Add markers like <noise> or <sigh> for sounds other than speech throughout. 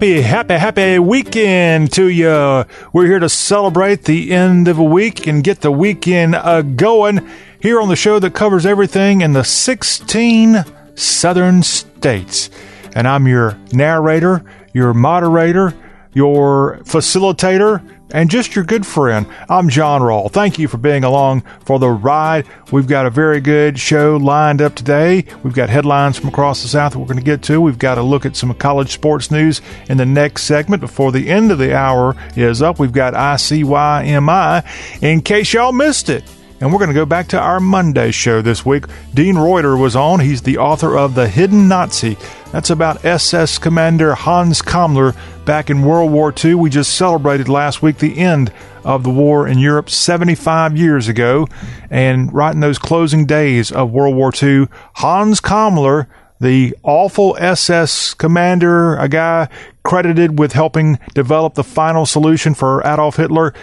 happy, happy, happy weekend to you. We're here to celebrate the end of a week and get the weekend uh, going here on the show that covers everything in the 16 southern states. And I'm your narrator, your moderator, your facilitator, and just your good friend. I'm John Rawl. Thank you for being along for the ride. We've got a very good show lined up today. We've got headlines from across the South we're going to get to. We've got to look at some college sports news in the next segment before the end of the hour is up. We've got ICYMI in case y'all missed it. And we're going to go back to our Monday show this week. Dean Reuter was on. He's the author of The Hidden Nazi. That's about SS Commander Hans Kammler back in World War II. We just celebrated last week the end of the war in Europe 75 years ago. And right in those closing days of World War II, Hans Kammler, the awful SS commander, a guy credited with helping develop the final solution for Adolf Hitler,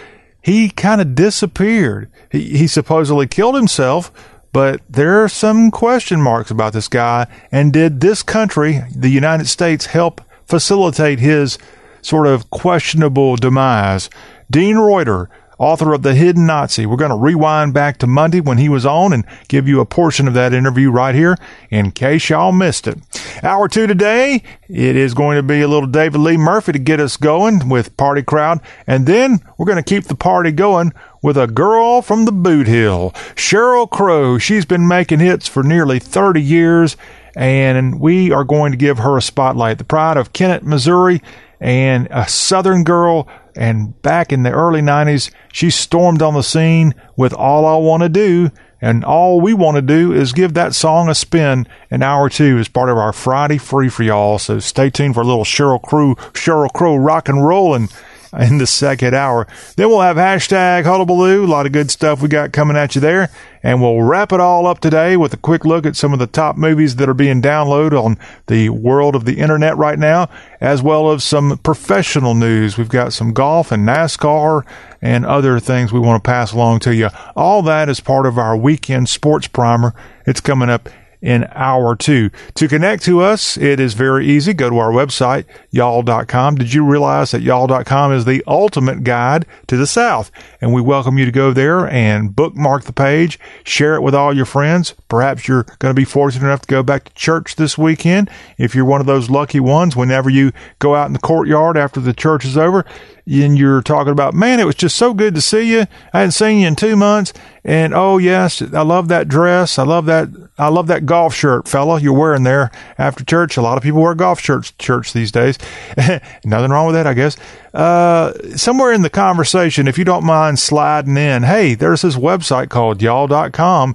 he kind of disappeared. He, he supposedly killed himself, but there are some question marks about this guy. And did this country, the United States, help facilitate his sort of questionable demise? Dean Reuter author of The Hidden Nazi. We're going to rewind back to Monday when he was on and give you a portion of that interview right here in case y'all missed it. Hour two today, it is going to be a little David Lee Murphy to get us going with Party Crowd. And then we're going to keep the party going with a girl from the Boot Hill, Sheryl Crow. She's been making hits for nearly 30 years, and we are going to give her a spotlight. The pride of Kennett, Missouri, and a Southern girl and back in the early 90s, she stormed on the scene with All I Want to Do. And all we want to do is give that song a spin an hour or two as part of our Friday free for y'all. So stay tuned for a little Sheryl Crow, Sheryl Crow rock and rolling <laughs> in the second hour. Then we'll have hashtag hullabaloo. A lot of good stuff we got coming at you there. And we'll wrap it all up today with a quick look at some of the top movies that are being downloaded on the world of the internet right now, as well as some professional news. We've got some golf and NASCAR and other things we want to pass along to you. All that is part of our weekend sports primer. It's coming up in hour two. To connect to us, it is very easy. Go to our website, y'all.com. Did you realize that y'all.com is the ultimate guide to the South? And we welcome you to go there and bookmark the page, share it with all your friends. Perhaps you're going to be fortunate enough to go back to church this weekend. If you're one of those lucky ones, whenever you go out in the courtyard after the church is over, and you're talking about, man, it was just so good to see you. I hadn't seen you in two months. And oh, yes, I love that dress. I love that. I love that golf shirt, fella, you're wearing there after church. A lot of people wear golf shirts church these days. <laughs> Nothing wrong with that, I guess. Uh, somewhere in the conversation, if you don't mind sliding in, hey, there's this website called y'all.com.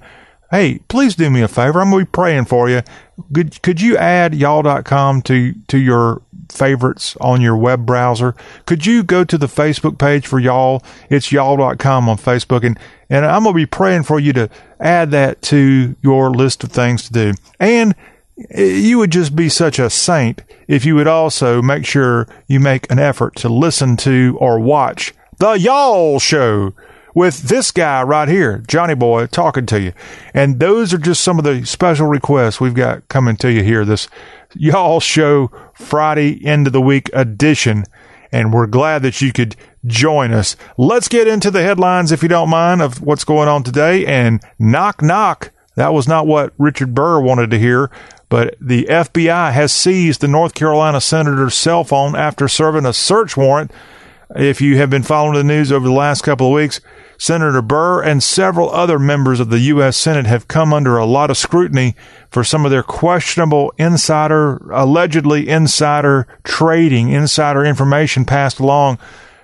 Hey, please do me a favor. I'm to be praying for you. Could, could you add y'all.com to, to your favorites on your web browser, could you go to the Facebook page for y'all? It's y'all.com on Facebook. And, and I'm going to be praying for you to add that to your list of things to do. And eh, you would just be such a saint if you would also make sure you make an effort to listen to or watch the Y'all Show with this guy right here, Johnny Boy, talking to you. And those are just some of the special requests we've got coming to you here this Y'all Show Friday end of the week edition. And we're glad that you could join us. Let's get into the headlines, if you don't mind, of what's going on today. And knock, knock. That was not what Richard Burr wanted to hear, but the FBI has seized the North Carolina senator's cell phone after serving a search warrant. If you have been following the news over the last couple of weeks, Senator Burr and several other members of the U.S. Senate have come under a lot of scrutiny for some of their questionable insider, allegedly insider trading, insider information passed along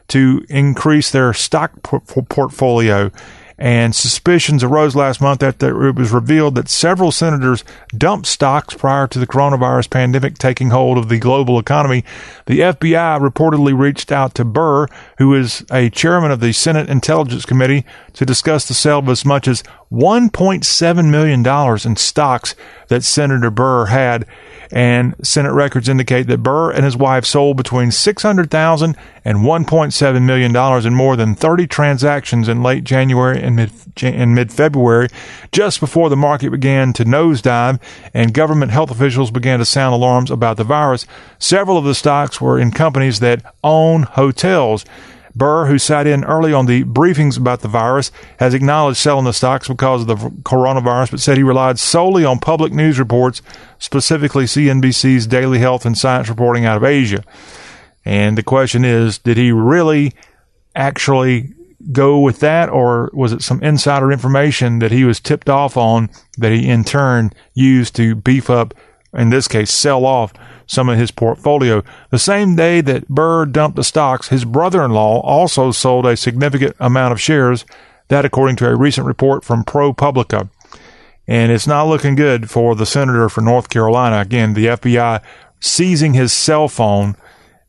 to increase their stock portfolio and suspicions arose last month that it was revealed that several senators dumped stocks prior to the coronavirus pandemic taking hold of the global economy. The FBI reportedly reached out to Burr, who is a chairman of the Senate Intelligence Committee, to discuss the sale of as much as $1.7 million in stocks that Senator Burr had and Senate records indicate that Burr and his wife sold between $600,000 and $1.7 million in more than 30 transactions in late January and mid in mid February, just before the market began to nosedive and government health officials began to sound alarms about the virus. Several of the stocks were in companies that own hotels. Burr, who sat in early on the briefings about the virus, has acknowledged selling the stocks because of the coronavirus, but said he relied solely on public news reports, specifically CNBC's daily health and science reporting out of Asia. And the question is, did he really actually go with that, or was it some insider information that he was tipped off on that he in turn used to beef up, in this case, sell off some of his portfolio? The same day that Burr dumped the stocks, his brother in law also sold a significant amount of shares, that according to a recent report from ProPublica. And it's not looking good for the senator for North Carolina. Again, the FBI seizing his cell phone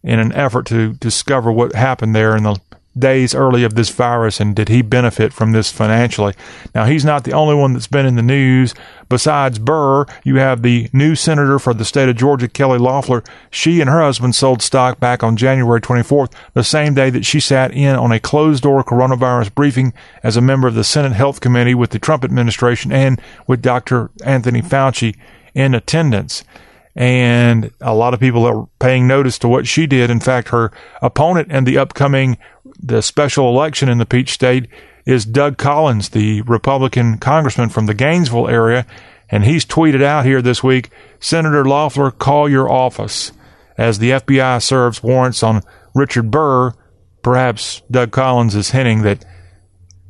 in an effort to discover what happened there in the days early of this virus and did he benefit from this financially? Now, he's not the only one that's been in the news. Besides Burr, you have the new senator for the state of Georgia, Kelly Loeffler. She and her husband sold stock back on January 24th, the same day that she sat in on a closed door coronavirus briefing as a member of the Senate Health Committee with the Trump administration and with Dr. Anthony Fauci in attendance and a lot of people are paying notice to what she did. In fact, her opponent in the upcoming the special election in the Peach State is Doug Collins, the Republican congressman from the Gainesville area, and he's tweeted out here this week, Senator Loeffler, call your office. As the FBI serves warrants on Richard Burr, perhaps Doug Collins is hinting that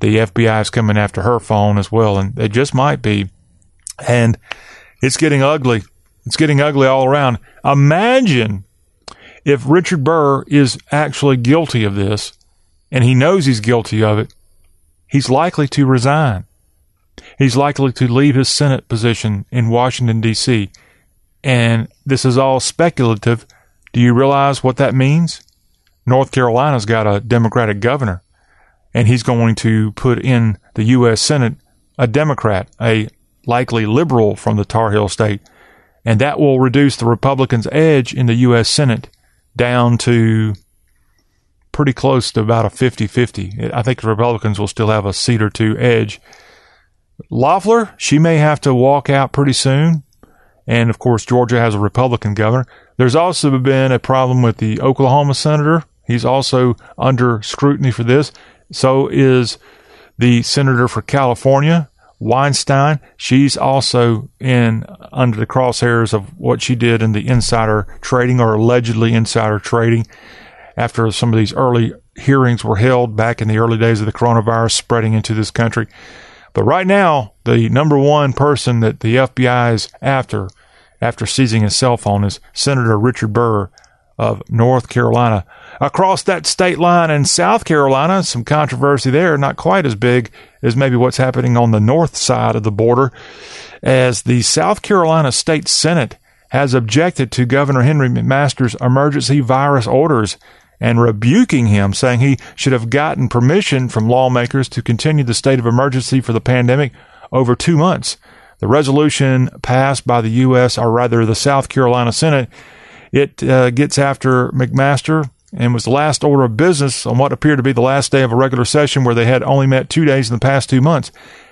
the FBI is coming after her phone as well, and they just might be. And it's getting ugly it's getting ugly all around. Imagine if Richard Burr is actually guilty of this and he knows he's guilty of it, he's likely to resign. He's likely to leave his Senate position in Washington, D.C. And this is all speculative. Do you realize what that means? North Carolina's got a Democratic governor, and he's going to put in the U.S. Senate a Democrat, a likely liberal from the Tar Heel state and that will reduce the Republicans' edge in the U.S. Senate down to pretty close to about a 50 50. I think the Republicans will still have a seat or two edge. Loeffler, she may have to walk out pretty soon. And of course, Georgia has a Republican governor. There's also been a problem with the Oklahoma senator. He's also under scrutiny for this. So is the senator for California, Weinstein, she's also in under the crosshairs of what she did in the insider trading or allegedly insider trading after some of these early hearings were held back in the early days of the coronavirus spreading into this country. But right now, the number one person that the FBI is after, after seizing his cell phone, is Senator Richard Burr of North Carolina. Across that state line in South Carolina, some controversy there, not quite as big as maybe what's happening on the north side of the border, as the South Carolina State Senate has objected to Governor Henry McMaster's emergency virus orders and rebuking him, saying he should have gotten permission from lawmakers to continue the state of emergency for the pandemic over two months. The resolution passed by the U.S., or rather the South Carolina Senate, it uh, gets after McMaster and was the last order of business on what appeared to be the last day of a regular session where they had only met two days in the past two months.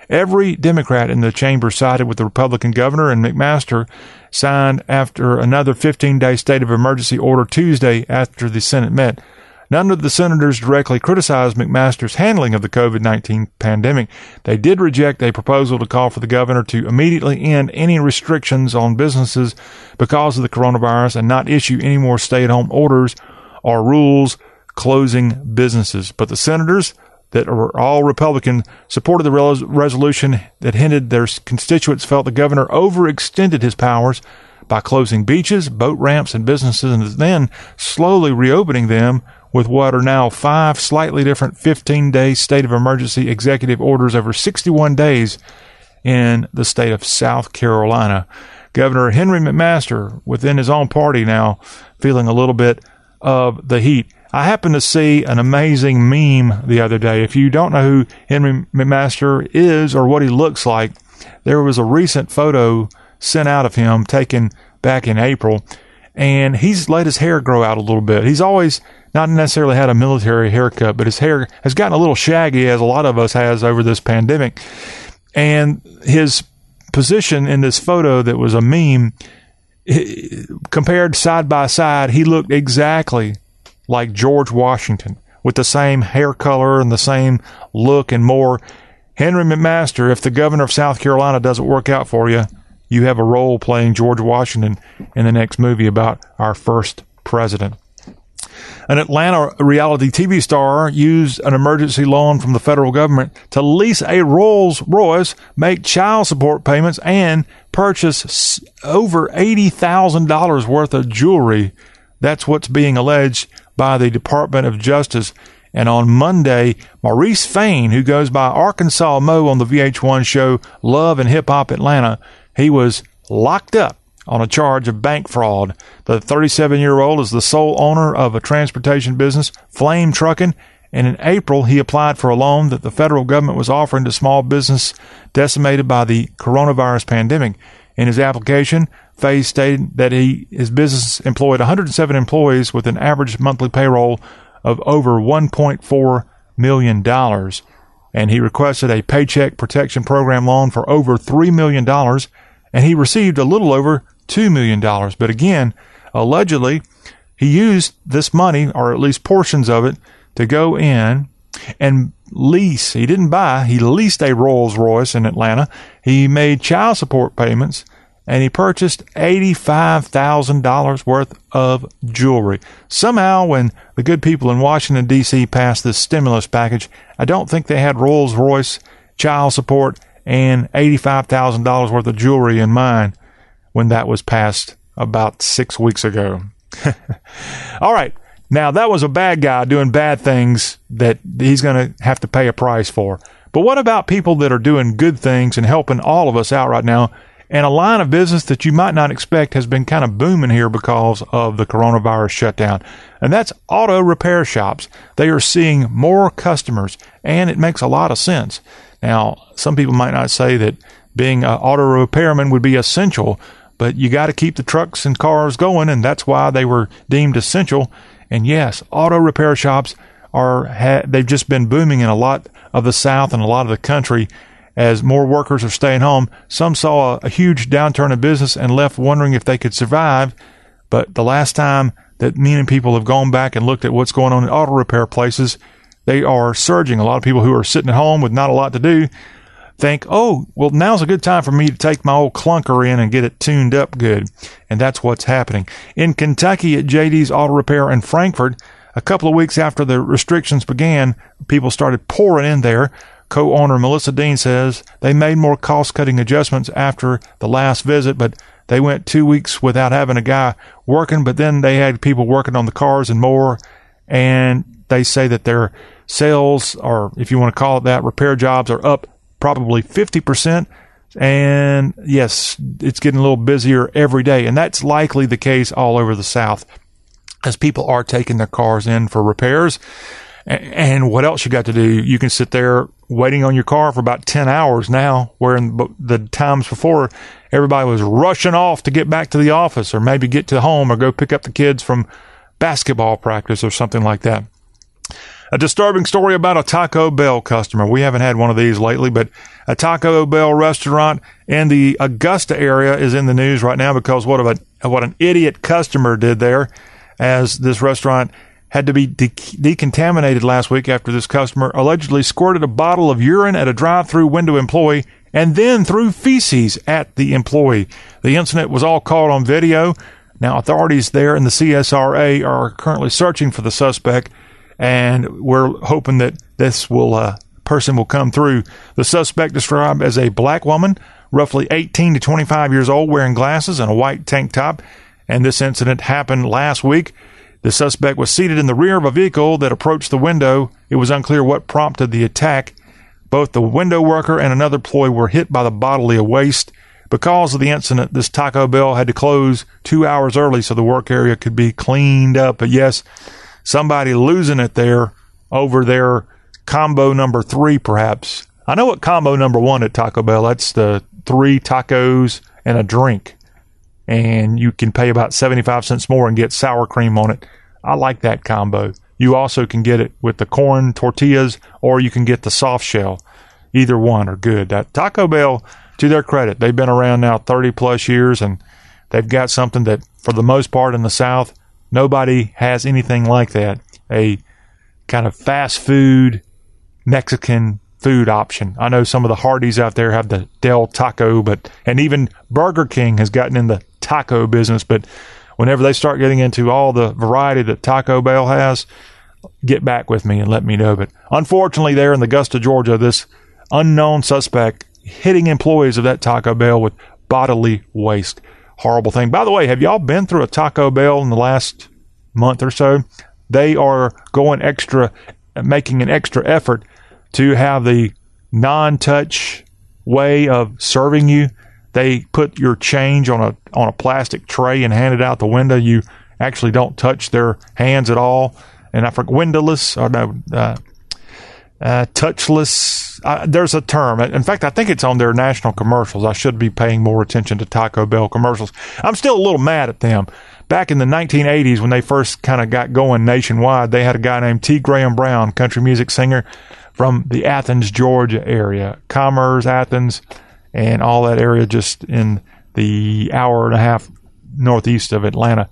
Every Democrat in the chamber sided with the Republican governor, and McMaster signed after another 15 day state of emergency order Tuesday after the Senate met. None of the senators directly criticized McMaster's handling of the COVID 19 pandemic. They did reject a proposal to call for the governor to immediately end any restrictions on businesses because of the coronavirus and not issue any more stay at home orders or rules closing businesses. But the senators that were all Republican supported the res- resolution that hinted their constituents felt the governor overextended his powers by closing beaches, boat ramps, and businesses, and then slowly reopening them with what are now five slightly different 15 day state of emergency executive orders over 61 days in the state of South Carolina. Governor Henry McMaster, within his own party now, feeling a little bit of the heat. I happened to see an amazing meme the other day. If you don't know who Henry McMaster is or what he looks like, there was a recent photo sent out of him taken back in April and he's let his hair grow out a little bit. He's always not necessarily had a military haircut, but his hair has gotten a little shaggy, as a lot of us has over this pandemic. And his position in this photo that was a meme, compared side by side, he looked exactly like George Washington with the same hair color and the same look and more. Henry McMaster, if the governor of South Carolina doesn't work out for you, you have a role playing George Washington in the next movie about our first president. An Atlanta reality TV star used an emergency loan from the federal government to lease a Rolls Royce, make child support payments, and purchase over $80,000 worth of jewelry. That's what's being alleged by the Department of Justice. And on Monday, Maurice Fayne, who goes by Arkansas Mo on the VH1 show Love and Hip Hop Atlanta, he was locked up on a charge of bank fraud. The 37 year old is the sole owner of a transportation business, Flame Trucking, and in April he applied for a loan that the federal government was offering to small business decimated by the coronavirus pandemic. In his application, Fayne stated that he his business employed 107 employees with an average monthly payroll of over 1.4 million dollars, and he requested a paycheck protection program loan for over 3 million dollars and he received a little over $2 million. But again, allegedly, he used this money, or at least portions of it, to go in and lease. He didn't buy, he leased a Rolls Royce in Atlanta. He made child support payments and he purchased $85,000 worth of jewelry. Somehow, when the good people in Washington, D.C. passed this stimulus package, I don't think they had Rolls Royce child support and $85,000 worth of jewelry in mind when that was passed about six weeks ago. <laughs> All right. Now, that was a bad guy doing bad things that he's going to have to pay a price for. But what about people that are doing good things and helping all of us out right now? And a line of business that you might not expect has been kind of booming here because of the coronavirus shutdown. And that's auto repair shops. They are seeing more customers, and it makes a lot of sense. Now, some people might not say that being an auto repairman would be essential, but you got to keep the trucks and cars going, and that's why they were deemed essential. And yes, auto repair shops are they've just been booming in a lot of the South and a lot of the country as more workers are staying home. Some saw a, a huge downturn in business and left wondering if they could survive. But the last time that many people have gone back and looked at what's going on in auto repair places, they are surging. A lot of people who are sitting at home with not a lot to do think, oh, well, now's a good time for me to take my old clunker in and get it tuned up good. And that's what's happening. In Kentucky at JD's Auto Repair in Frankfort, a couple of weeks after the restrictions began, people started pouring in there. Co owner Melissa Dean says they made more cost cutting adjustments after the last visit, but they went two weeks without having a guy working, but then they had people working on the cars and more. And they say that their sales, or if you want to call it that, repair jobs are up probably 50%. And yes, it's getting a little busier every day. And that's likely the case all over the South as people are taking their cars in for repairs. And what else you got to do? You can sit there waiting on your car for about 10 hours now, where in the times before, everybody was rushing off to get back to the office or maybe get to home or go pick up the kids from basketball practice or something like that. A disturbing story about a Taco Bell customer. We haven't had one of these lately, but a Taco Bell restaurant in the Augusta area is in the news right now because what of a what an idiot customer did there, as this restaurant had to be de- decontaminated last week after this customer allegedly squirted a bottle of urine at a drive-through window employee and then threw feces at the employee. The incident was all caught on video. Now, authorities there in the CSRA are currently searching for the suspect and we're hoping that this will uh, person will come through. The suspect described as a black woman, roughly 18 to 25 years old, wearing glasses and a white tank top. And this incident happened last week. The suspect was seated in the rear of a vehicle that approached the window. It was unclear what prompted the attack. Both the window worker and another employee were hit by the bodily waste. Because of the incident, this Taco Bell had to close two hours early so the work area could be cleaned up. But yes, somebody losing it there over their combo number three, perhaps. I know what combo number one at Taco Bell. That's the three tacos and a drink. and you can pay about 75 cents more and get sour cream on it. I like that combo. You also can get it with the corn tortillas or you can get the soft shell. Either one are good. That Taco Bell, to their credit, they've been around now 30 plus years and they've got something that for the most part in the South, nobody has anything like that. A kind of fast food Mexican food option. I know some of the Hardee's out there have the Del Taco, but and even Burger King has gotten in the taco business. But whenever they start getting into all the variety that Taco Bell has, get back with me and let me know. But unfortunately, there in the Augusta, Georgia, this unknown suspect hitting employees of that Taco Bell with bodily waste. Horrible thing. By the way, have y'all been through a Taco Bell in the last month or so? They are going extra, making an extra effort to have the non touch way of serving you. They put your change on a on a plastic tray and hand it out the window. You actually don't touch their hands at all. And I forget windowless or no uh, uh, touchless. Uh, there's a term. In fact, I think it's on their national commercials. I should be paying more attention to Taco Bell commercials. I'm still a little mad at them. Back in the 1980s, when they first kind of got going nationwide, they had a guy named T. Graham Brown, country music singer, from the Athens, Georgia area, Commerce, Athens, and all that area just in the hour and a half northeast of Atlanta.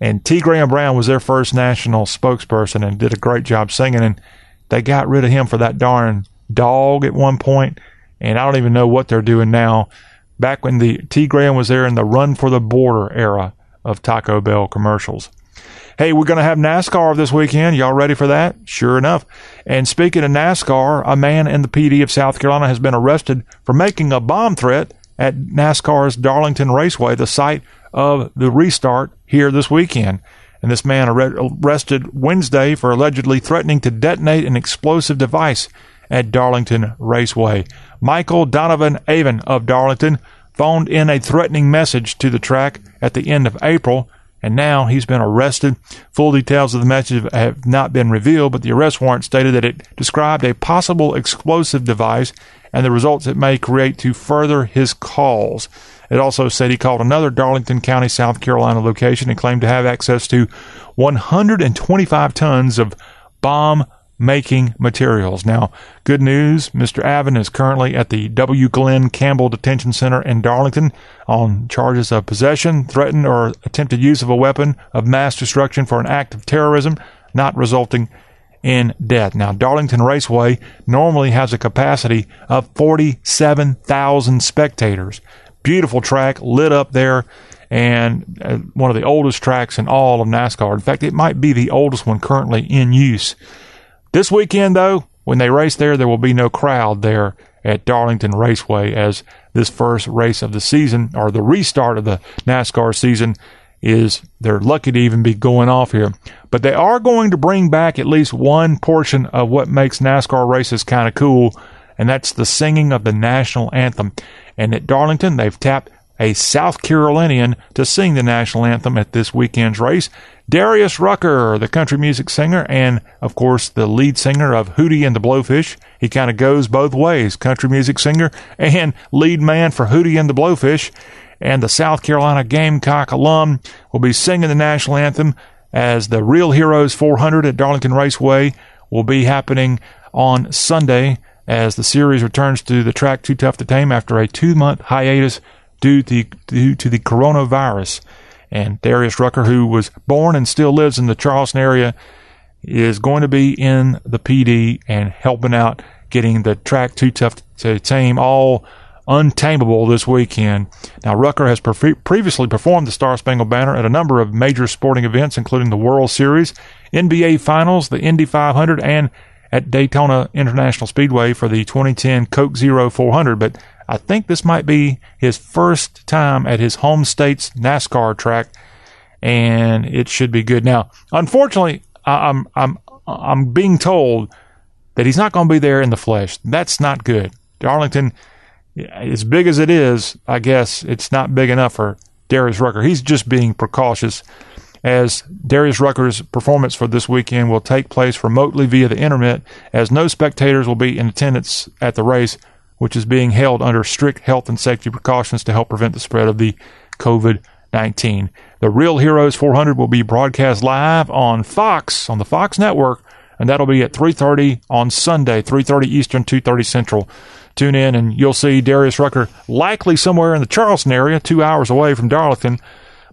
And T. Graham Brown was their first national spokesperson and did a great job singing. And they got rid of him for that darn dog at one point, and I don't even know what they're doing now. Back when the T. Graham was there in the Run for the Border era of Taco Bell commercials. Hey, we're going to have NASCAR this weekend. Y'all ready for that? Sure enough. And speaking of NASCAR, a man in the Pee Dee of South Carolina has been arrested for making a bomb threat at NASCAR's Darlington Raceway, the site of the restart here this weekend. And this man arrested Wednesday for allegedly threatening to detonate an explosive device at Darlington Raceway. Michael Donovan Avon of Darlington phoned in a threatening message to the track at the end of April and now he's been arrested. Full details of the message have not been revealed, but the arrest warrant stated that it described a possible explosive device and the results it may create to further his calls. It also said he called another Darlington County, South Carolina location and claimed to have access to 125 tons of bomb making materials. Now, good news Mr. Avon is currently at the W. Glenn Campbell Detention Center in Darlington on charges of possession, threatened, or attempted use of a weapon of mass destruction for an act of terrorism not resulting in death. Now, Darlington Raceway normally has a capacity of 47,000 spectators. Beautiful track, lit up there, and uh, one of the oldest tracks in all of NASCAR. In fact, it might be the oldest one currently in use. This weekend, though, when they race there, there will be no crowd there at Darlington Raceway as this first race of the season or the restart of the NASCAR season is they're lucky to even be going off here. But they are going to bring back at least one portion of what makes NASCAR races kind of cool, and that's the singing of the national anthem. And at Darlington, they've tapped a South Carolinian to sing the national anthem at this weekend's race. Darius Rucker, the country music singer, and of course the lead singer of Hootie and the Blowfish. He kind of goes both ways, country music singer and lead man for Hootie and the Blowfish. And the South Carolina Gamecock alum will be singing the national anthem as the Real Heroes 400 at Darlington Raceway will be happening on Sunday as the series returns to the track Too Tough to Tame after a two month hiatus due to, due to the coronavirus. And Darius Rucker, who was born and still lives in the Charleston area, is going to be in the Pee Dee and helping out getting the track too tough to tame all untamable this weekend. Now, Rucker has pre- previously performed the Star Spangled Banner at a number of major sporting events, including the World Series, NBA Finals, the Indy 500, and at Daytona International Speedway for the 2010 Coke Zero 400. But I think this might be his first time at his home state's NASCAR track, and it should be good. Now, unfortunately, I'm I'm I'm being told that he's not going to be there in the flesh. That's not good. Darlington, as big as it is, I guess it's not big enough for Darius Rucker. He's just being precautious as Darius Rucker's performance for this weekend will take place remotely via the internet, as no spectators will be in attendance at the race which is being held under strict health and safety precautions to help prevent the spread of the COVID 19. The Real Heroes 400 will be broadcast live on Fox, on the Fox network, and that'll be at 3.30 on Sunday, 3.30 Eastern, 2.30 Central. Tune in and you'll see Darius Rucker likely somewhere in the Charleston area, two hours away from Darlington.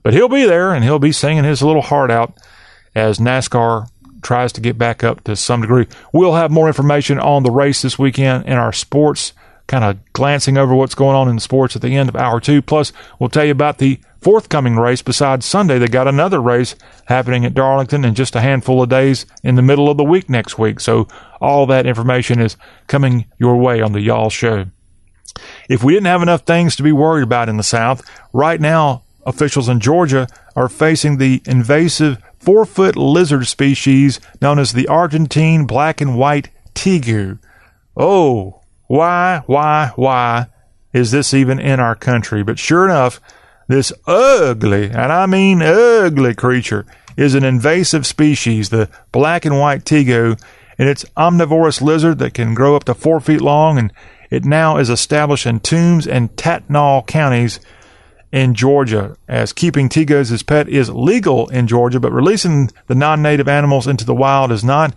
But he'll be there and he'll be singing his little heart out as NASCAR tries to get back up to some degree. We'll have more information on the race this weekend in our sports, kind of glancing over what's going on in sports at the end of hour two. Plus, we'll tell you about the forthcoming race. Besides Sunday, they got another race happening at Darlington in just a handful of days in the middle of the week next week. So all that information is coming your way on the Y'all Show. If we didn't have enough things to be worried about in the South, right now officials in Georgia are facing the invasive four foot lizard species known as the Argentine black and white tegu. Oh, why, why, why is this even in our country? But sure enough, this ugly, and I mean ugly creature is an invasive species, the black and white tegu, and it's omnivorous lizard that can grow up to four feet long, and it now is established in Toombs and Tattnall counties in Georgia, as keeping tegus as pet is legal in Georgia, but releasing the non-native animals into the wild is not.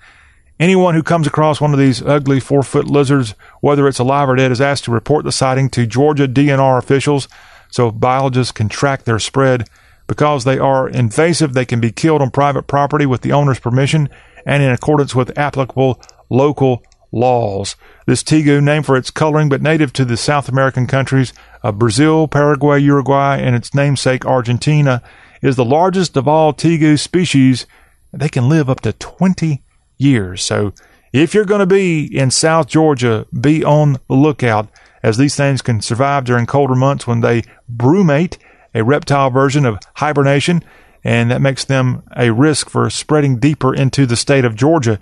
Anyone who comes across one of these ugly four-foot lizards, whether it's alive or dead, is asked to report the sighting to Georgia DNR officials so biologists can track their spread. Because they are invasive, they can be killed on private property with the owner's permission and in accordance with applicable local laws. This tegu, named for its coloring but native to the South American countries of Brazil, Paraguay, Uruguay, and its namesake Argentina, is the largest of all tegu species. They can live up to 20 years. So if you're going to be in South Georgia, be on the lookout as these things can survive during colder months when they brumate, a reptile version of hibernation, and that makes them a risk for spreading deeper into the state of Georgia.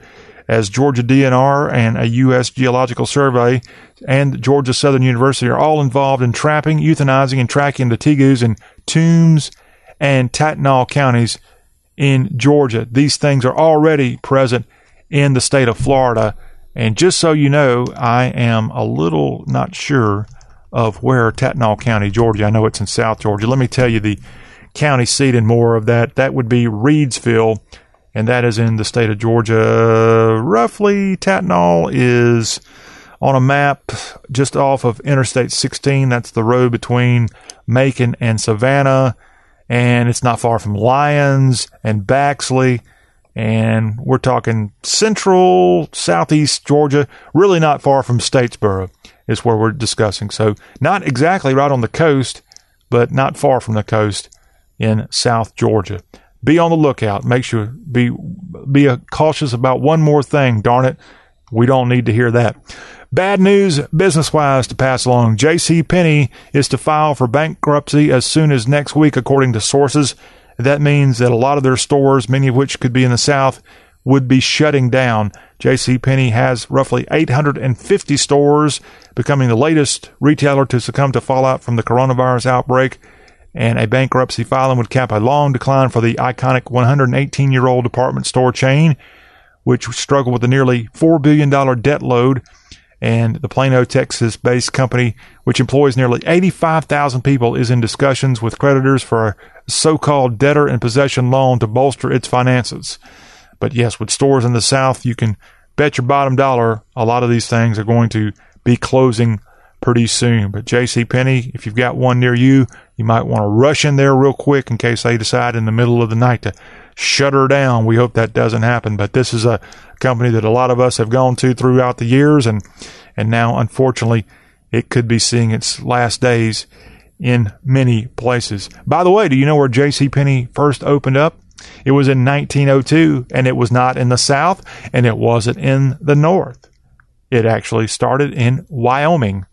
As Georgia DNR and a U.S. Geological Survey and Georgia Southern University are all involved in trapping, euthanizing, and tracking the tegus in Toombs and Tattnall counties in Georgia. These things are already present in the state of Florida and just so you know, I am a little not sure of where Tattnall County, Georgia. I know it's in South Georgia. Let me tell you the county seat and more of that. That would be Reidsville, and that is in the state of Georgia. Roughly, Tattnall is on a map just off of Interstate 16. That's the road between Macon and Savannah, and it's not far from Lyons and Baxley and we're talking central, southeast Georgia, really not far from Statesboro is where we're discussing. So not exactly right on the coast, but not far from the coast in South Georgia. Be on the lookout. Make sure be be cautious about one more thing. Darn it, we don't need to hear that. Bad news business wise to pass along. J.C. Penney is to file for bankruptcy as soon as next week, according to sources. That means that a lot of their stores, many of which could be in the South, would be shutting down. J.C. Penney has roughly 850 stores, becoming the latest retailer to succumb to fallout from the coronavirus outbreak. And a bankruptcy filing would cap a long decline for the iconic 118 year old department store chain, which struggled with a nearly $4 billion debt load and the Plano, Texas based company, which employs nearly 85,000 people, is in discussions with creditors for so called debtor in possession loan to bolster its finances. But yes, with stores in the South, you can bet your bottom dollar a lot of these things are going to be closing pretty soon. But J.C. Penney, if you've got one near you, you might want to rush in there real quick in case they decide in the middle of the night to shut her down. We hope that doesn't happen. But this is a company that a lot of us have gone to throughout the years, and and now unfortunately, it could be seeing its last days in many places. By the way, do you know where J.C. Penney first opened up? It was in 1902, and it was not in the South, and it wasn't in the North. It actually started in Wyoming.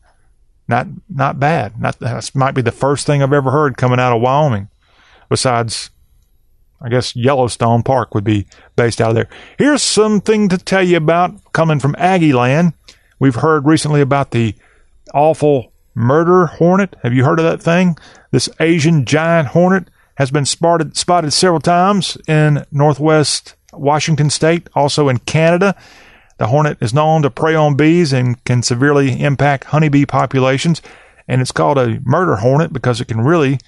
Not not bad. Not that might be the first thing I've ever heard coming out of Wyoming, besides I guess Yellowstone Park would be based out of there. Here's something to tell you about coming from Aggie Land. We've heard recently about the awful murder hornet. Have you heard of that thing? This Asian giant hornet has been spotted, spotted several times in northwest Washington state, also in Canada. The hornet is known to prey on bees and can severely impact honeybee populations. And it's called a murder hornet because it can really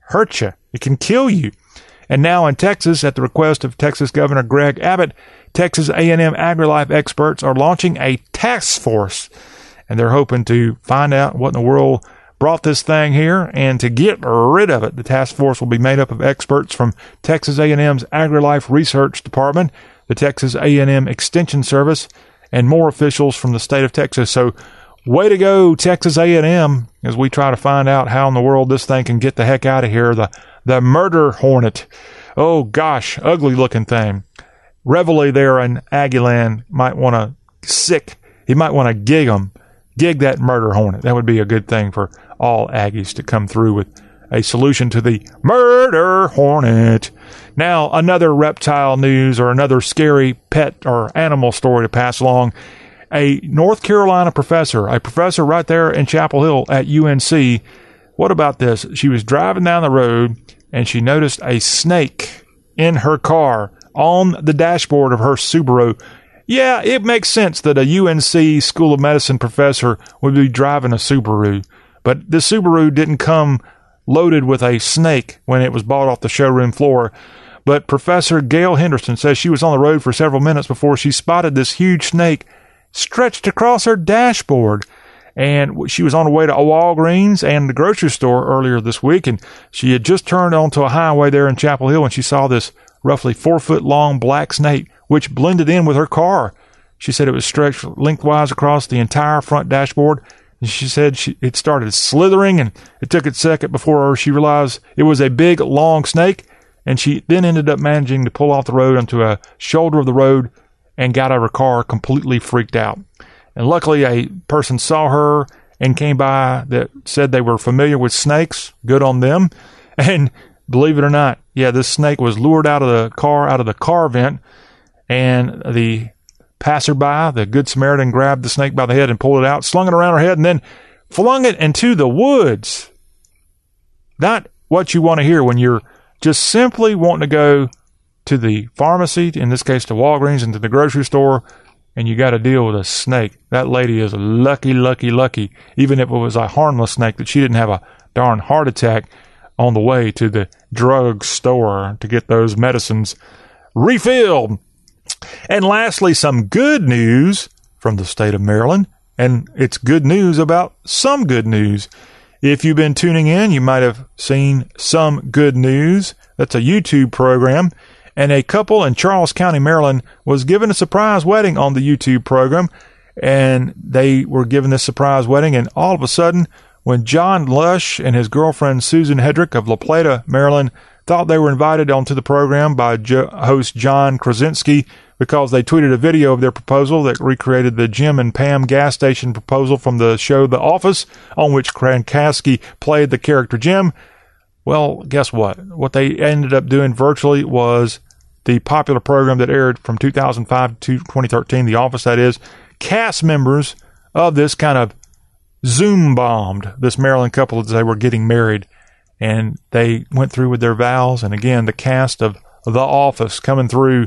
hurt you. It can kill you. And now in Texas, at the request of Texas Governor Greg Abbott, Texas A&M AgriLife experts are launching a task force, and they're hoping to find out what in the world brought this thing here and to get rid of it. The task force will be made up of experts from Texas A&M's AgriLife Research Department, the Texas A&M Extension Service, and more officials from the state of Texas. So, way to go, Texas A&M, as we try to find out how in the world this thing can get the heck out of here. The the murder hornet. Oh gosh, ugly looking thing. Reveille there in Aggieland might want to sick. He might want to gig him, gig that murder hornet. That would be a good thing for all Aggies to come through with a solution to the murder hornet. Now, another reptile news or another scary pet or animal story to pass along. A North Carolina professor, a professor right there in Chapel Hill at UNC. What about this? She was driving down the road and she noticed a snake in her car on the dashboard of her Subaru. Yeah, it makes sense that a UNC School of Medicine professor would be driving a Subaru, but the Subaru didn't come loaded with a snake when it was bought off the showroom floor. But Professor Gail Henderson says she was on the road for several minutes before she spotted this huge snake stretched across her dashboard and she was on her way to Walgreens and the grocery store earlier this week, and she had just turned onto a highway there in Chapel Hill, when she saw this roughly four foot long black snake, which blended in with her car. She said it was stretched lengthwise across the entire front dashboard. And she said she, it started slithering, and it took a second before she realized it was a big, long snake. And she then ended up managing to pull off the road onto a shoulder of the road and got out of her car completely freaked out. And luckily, a person saw her and came by that said they were familiar with snakes. Good on them. <laughs> And believe it or not, yeah, this snake was lured out of the car, out of the car vent, and the passerby, the good Samaritan, grabbed the snake by the head and pulled it out, slung it around her head, and then flung it into the woods. Not what you want to hear when you're just simply wanting to go to the pharmacy, in this case to Walgreens and to the grocery store, and you got to deal with a snake. That lady is lucky, lucky, lucky. Even if it was a harmless snake, that she didn't have a darn heart attack on the way to the drug store to get those medicines refilled. And lastly, some good news from the state of Maryland. And it's good news about some good news. If you've been tuning in, you might have seen some good news. That's a YouTube program and a couple in Charles County, Maryland, was given a surprise wedding on the YouTube program. And they were given this surprise wedding, and all of a sudden, when John Lush and his girlfriend Susan Hedrick of La Plata, Maryland, thought they were invited onto the program by jo- host John Krasinski because they tweeted a video of their proposal that recreated the Jim and Pam gas station proposal from the show The Office, on which Krasinski played the character Jim. Well, guess what? What they ended up doing virtually was the popular program that aired from 2005 to 2013, The Office, that is, cast members of this kind of Zoom bombed this Maryland couple as they were getting married. And they went through with their vows. And again, the cast of The Office coming through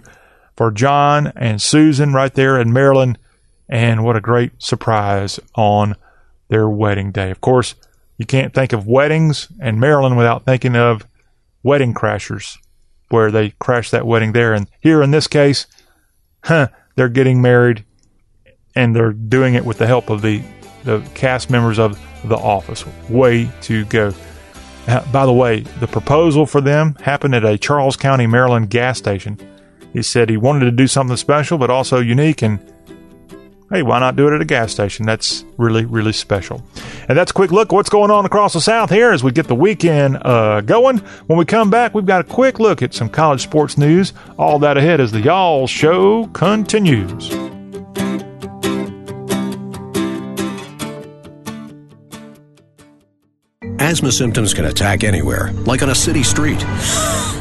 for John and Susan right there in Maryland. And what a great surprise on their wedding day. Of course, you can't think of weddings and Maryland without thinking of wedding crashers where they crashed that wedding there. And here in this case, huh, they're getting married and they're doing it with the help of the, the cast members of The Office. Way to go. Uh, by the way, the proposal for them happened at a Charles County, Maryland gas station. He said he wanted to do something special but also unique and hey, why not do it at a gas station? That's really, really special. And that's a quick look what's going on across the South here as we get the weekend uh, going. When we come back, we've got a quick look at some college sports news. All that ahead as the Y'all Show continues. Asthma symptoms can attack anywhere, like on a city street. <gasps> <sighs> <sighs>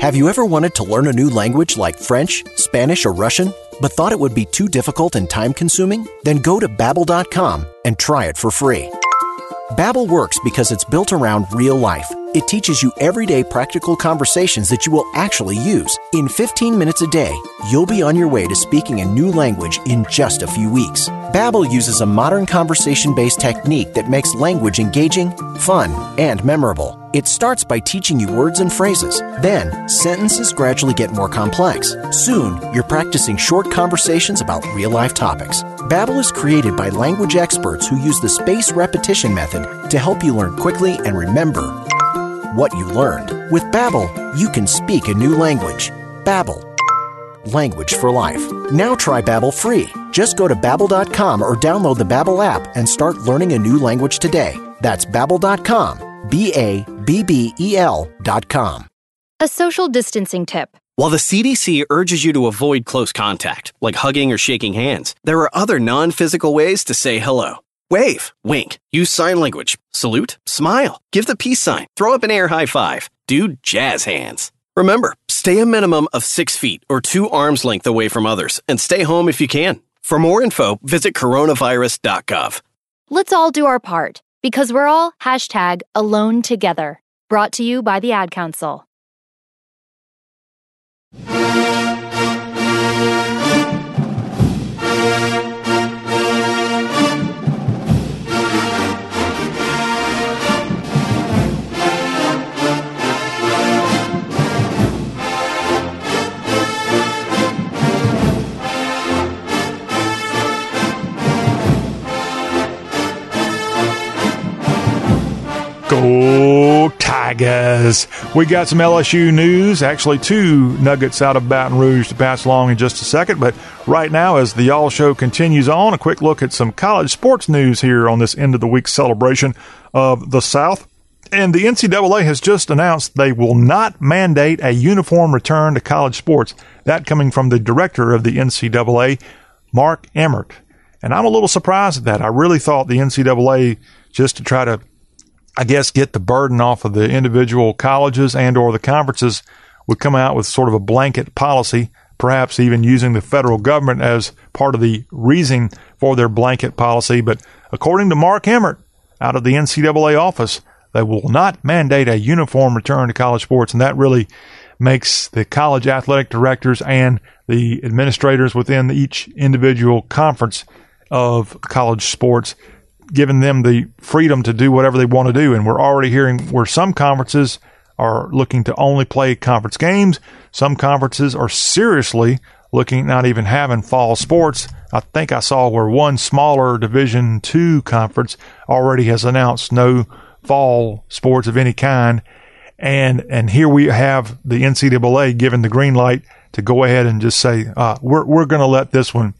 Have you ever wanted to learn a new language like French, Spanish, or Russian, but thought it would be too difficult and time consuming? Then go to babbel.com and try it for free. Babbel works because it's built around real life. It teaches you everyday practical conversations that you will actually use. In 15 minutes a day, you'll be on your way to speaking a new language in just a few weeks. Babbel uses a modern conversation-based technique that makes language engaging, fun, and memorable. It starts by teaching you words and phrases. Then, sentences gradually get more complex. Soon, you're practicing short conversations about real-life topics. Babbel is created by language experts who use the spaced repetition method to help you learn quickly and remember what you learned. With Babbel, you can speak a new language. Babbel, language for life. Now try Babbel free. Just go to babbel.com or download the Babbel app and start learning a new language today. That's babbel.com, B A B B E L.com. A social distancing tip. While the CDC urges you to avoid close contact, like hugging or shaking hands, there are other non physical ways to say hello. Wave, wink, use sign language, salute, smile, give the peace sign, throw up an air high five, do jazz hands. Remember, stay a minimum of six feet or two arms length away from others and stay home if you can. For more info, visit coronavirus.gov. Let's all do our part because we're all hashtag alone together. Brought to you by the Ad Council. Go Tigers! We got some LSU news, actually, two nuggets out of Baton Rouge to pass along in just a second. But right now, as the Y'all Show continues on, a quick look at some college sports news here on this end of the week celebration of the South. And the NCAA has just announced they will not mandate a uniform return to college sports. That coming from the director of the NCAA, Mark Emmert. And I'm a little surprised at that. I really thought the NCAA, just to try to I guess get the burden off of the individual colleges and or the conferences would come out with sort of a blanket policy, perhaps even using the federal government as part of the reason for their blanket policy. But according to Mark Emmert out of the NCAA office, they will not mandate a uniform return to college sports, and that really makes the college athletic directors and the administrators within each individual conference of college sports giving them the freedom to do whatever they want to do. And we're already hearing where some conferences are looking to only play conference games. Some conferences are seriously looking at not even having fall sports. I think I saw where one smaller Division two conference already has announced no fall sports of any kind. And and here we have the NCAA giving the green light to go ahead and just say uh, we're we're going to let this one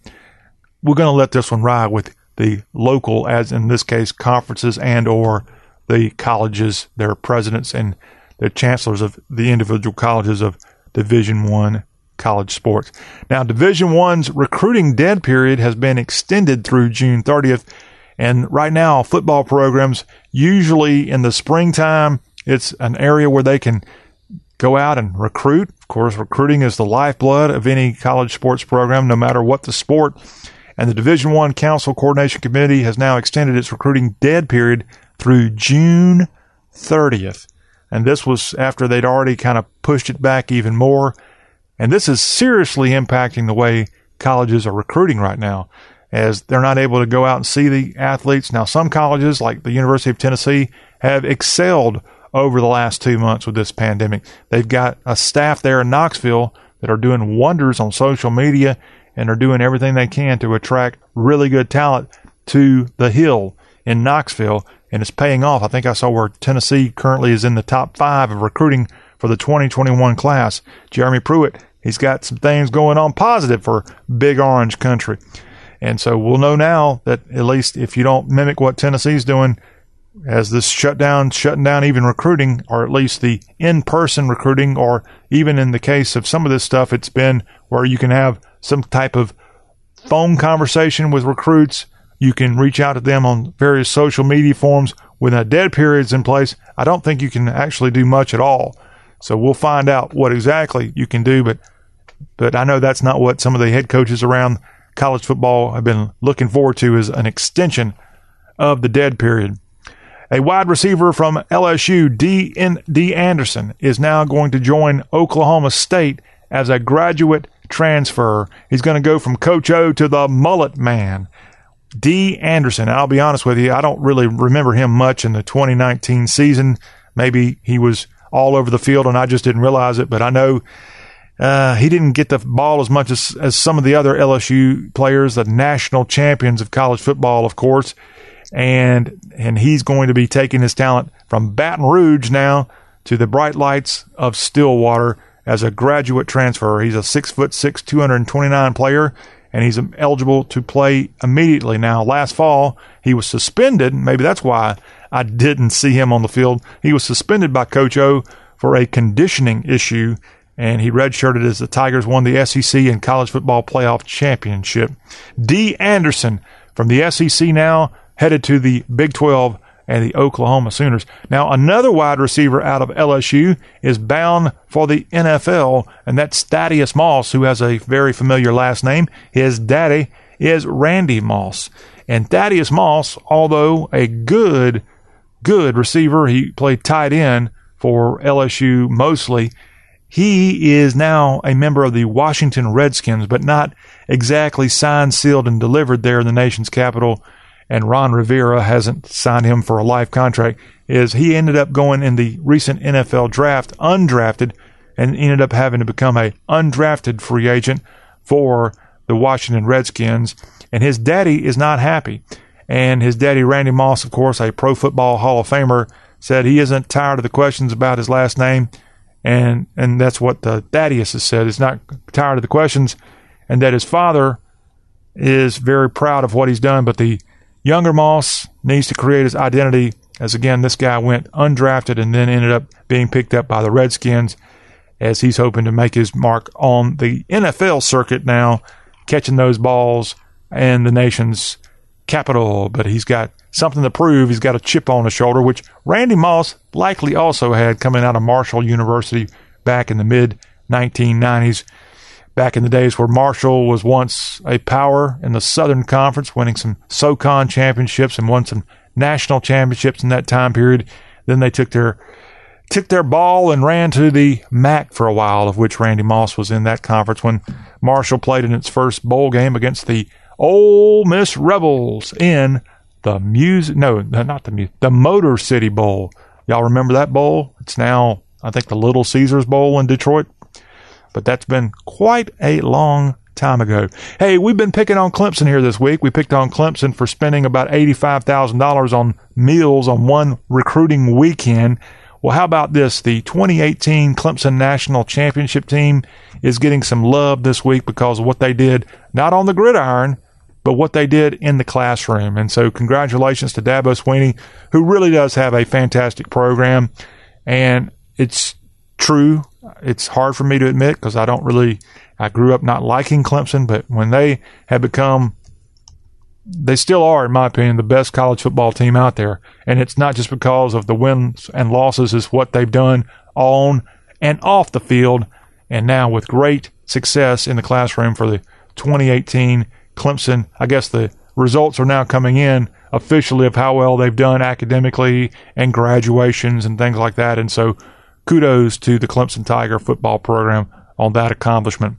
we're going to let this one ride with the local, as in this case, conferences and or the colleges, their presidents and the chancellors of the individual colleges of Division One college sports. Now, Division One's recruiting dead period has been extended through June 30th, and right now, football programs usually in the springtime, it's an area where they can go out and recruit. Of course, recruiting is the lifeblood of any college sports program, no matter what the sport and the Division One Council Coordination Committee has now extended its recruiting dead period through June 30th. And this was after they'd already kind of pushed it back even more. And this is seriously impacting the way colleges are recruiting right now, as they're not able to go out and see the athletes. Now, some colleges, like the University of Tennessee, have excelled over the last two months with this pandemic. They've got a staff there in Knoxville that are doing wonders on social media and are doing everything they can to attract really good talent to the Hill in Knoxville, and it's paying off. I think I saw where Tennessee currently is in the top five of recruiting for the 2021 class. Jeremy Pruitt, he's got some things going on positive for Big Orange Country. And so we'll know now that at least if you don't mimic what Tennessee's doing, as this shutdown, shutting down even recruiting, or at least the in person recruiting, or even in the case of some of this stuff, it's been where you can have some type of phone conversation with recruits. You can reach out to them on various social media forums. When a dead period's in place, I don't think you can actually do much at all. So we'll find out what exactly you can do, but but I know that's not what some of the head coaches around college football have been looking forward to is an extension of the dead period. A wide receiver from LSU, D. N- Dee Anderson, is now going to join Oklahoma State as a graduate transfer. He's going to go from Coach O to the mullet man. Dee Anderson. I'll be honest with you, I don't really remember him much in the 2019 season. Maybe he was all over the field and I just didn't realize it, but I know uh, he didn't get the ball as much as, as some of the other LSU players, the national champions of college football, of course. And and he's going to be taking his talent from Baton Rouge now to the bright lights of Stillwater as a graduate transfer. He's a six foot six, 229 player, and he's eligible to play immediately. Now, last fall, he was suspended. Maybe that's why I didn't see him on the field. He was suspended by Coach O for a conditioning issue and he redshirted as the Tigers won the SEC and college football playoff championship. Dee Anderson from the SEC now headed to the Big 12 and the Oklahoma Sooners. Now, another wide receiver out of LSU is bound for the NFL, and that's Thaddeus Moss, who has a very familiar last name. His daddy is Randy Moss. And Thaddeus Moss, although a good, good receiver, he played tight end for LSU mostly. He is now a member of the Washington Redskins, but not exactly signed, sealed, and delivered there in the nation's capital. And Ron Rivera hasn't signed him for a life contract. Is he ended up going in the recent NFL draft undrafted and ended up having to become a undrafted free agent for the Washington Redskins. And his daddy is not happy. And his daddy, Randy Moss, of course, a Pro Football Hall of Famer, said he isn't tired of the questions about his last name and and that's what the Thaddeus has said. He's not tired of the questions, and that his father is very proud of what he's done. But the younger Moss needs to create his identity. As again, this guy went undrafted and then ended up being picked up by the Redskins, as he's hoping to make his mark on the NFL circuit now, catching those balls and the nation's capital. But he's got something to prove. He's got a chip on his shoulder, which Randy Moss likely also had coming out of Marshall University back in the mid 1990s. Back in the days where Marshall was once a power in the Southern Conference, winning some SoCon championships and won some national championships in that time period. Then they took their took their ball and ran to the MAC for a while, of which Randy Moss was in that conference when Marshall played in its first bowl game against the Ole Miss Rebels in the music, no, not the music, the Motor City Bowl. Y'all remember that bowl? It's now, I think, the Little Caesars Bowl in Detroit. But that's been quite a long time ago. Hey, we've been picking on Clemson here this week. We picked on Clemson for spending about $85,000 on meals on one recruiting weekend. Well, how about this? The 2018 Clemson National Championship team is getting some love this week because of what they did, not on the gridiron, but what they did in the classroom. And so, congratulations to Dabo Swinney, who really does have a fantastic program. And it's true. It's hard for me to admit because I don't really, I grew up not liking Clemson, but when they have become, they still are, in my opinion, the best college football team out there. And it's not just because of the wins and losses, it's what they've done on and off the field. And now with great success in the classroom for the 2018 Clemson, I guess the results are now coming in officially of how well they've done academically and graduations and things like that. And so kudos to the Clemson Tiger football program on that accomplishment.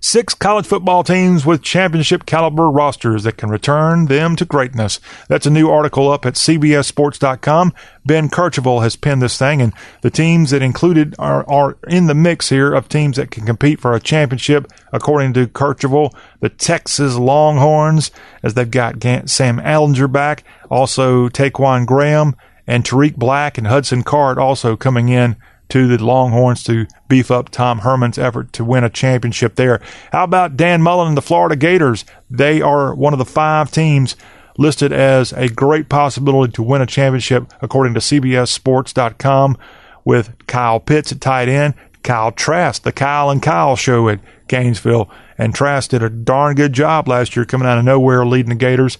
Six college football teams with championship caliber rosters that can return them to greatness. That's a new article up at CBSSports.com. Ben Kercheval has penned this thing, and the teams that included are, are in the mix here of teams that can compete for a championship, according to Kercheval. The Texas Longhorns, as they've got Sam Ehlinger back, also Ta'Quon Graham, and Tarik Black and Hudson Card also coming in to the Longhorns to beef up Tom Herman's effort to win a championship there. How about Dan Mullen and the Florida Gators? They are one of the five teams listed as a great possibility to win a championship, according to CBSSports.com, with Kyle Pitts at tight end, Kyle Trask, the Kyle and Kyle show at Gainesville. And Trask did a darn good job last year coming out of nowhere leading the Gators.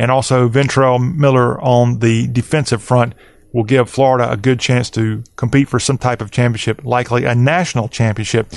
And also Ventrell Miller on the defensive front will give Florida a good chance to compete for some type of championship, likely a national championship.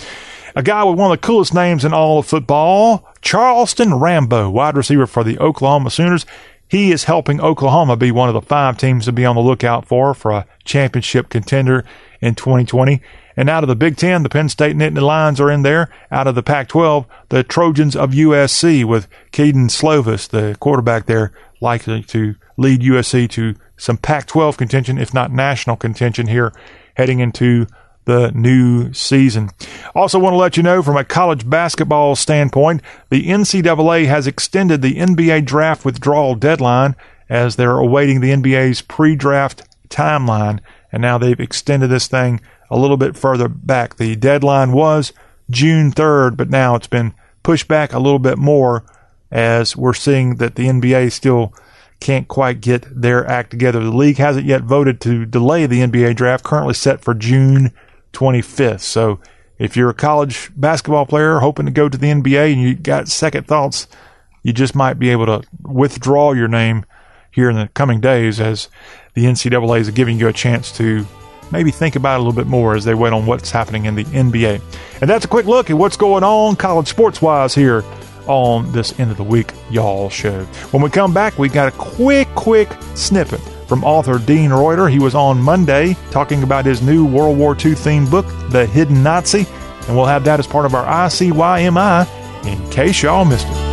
A guy with one of the coolest names in all of football, Charleston Rambo, wide receiver for the Oklahoma Sooners. He is helping Oklahoma be one of the five teams to be on the lookout for for a championship contender in 2020. And out of the Big Ten, the Penn State Nittany Lions are in there. Out of the Pac 12, the Trojans of USC with Kedon Slovis, the quarterback there, likely to lead USC to some Pac 12 contention, if not national contention here heading into the new season. Also, want to let you know from a college basketball standpoint, the NCAA has extended the NBA draft withdrawal deadline as they're awaiting the NBA's pre draft timeline. And now they've extended this thing a little bit further back. The deadline was June 3rd, but now it's been pushed back a little bit more as we're seeing that the NBA still can't quite get their act together. The league hasn't yet voted to delay the NBA draft, currently set for June 25th. So if you're a college basketball player hoping to go to the NBA and you got second thoughts, you just might be able to withdraw your name here in the coming days as the NCAA is giving you a chance to maybe think about a little bit more as they wait on what's happening in the NBA. And that's a quick look at what's going on college sports wise here on this end of the week y'all show. When we come back, we got a quick, quick snippet from author Dean Reuter. He was on Monday talking about his new World War II themed book, The Hidden Nazi, and we'll have that as part of our ICYMI in case y'all missed it.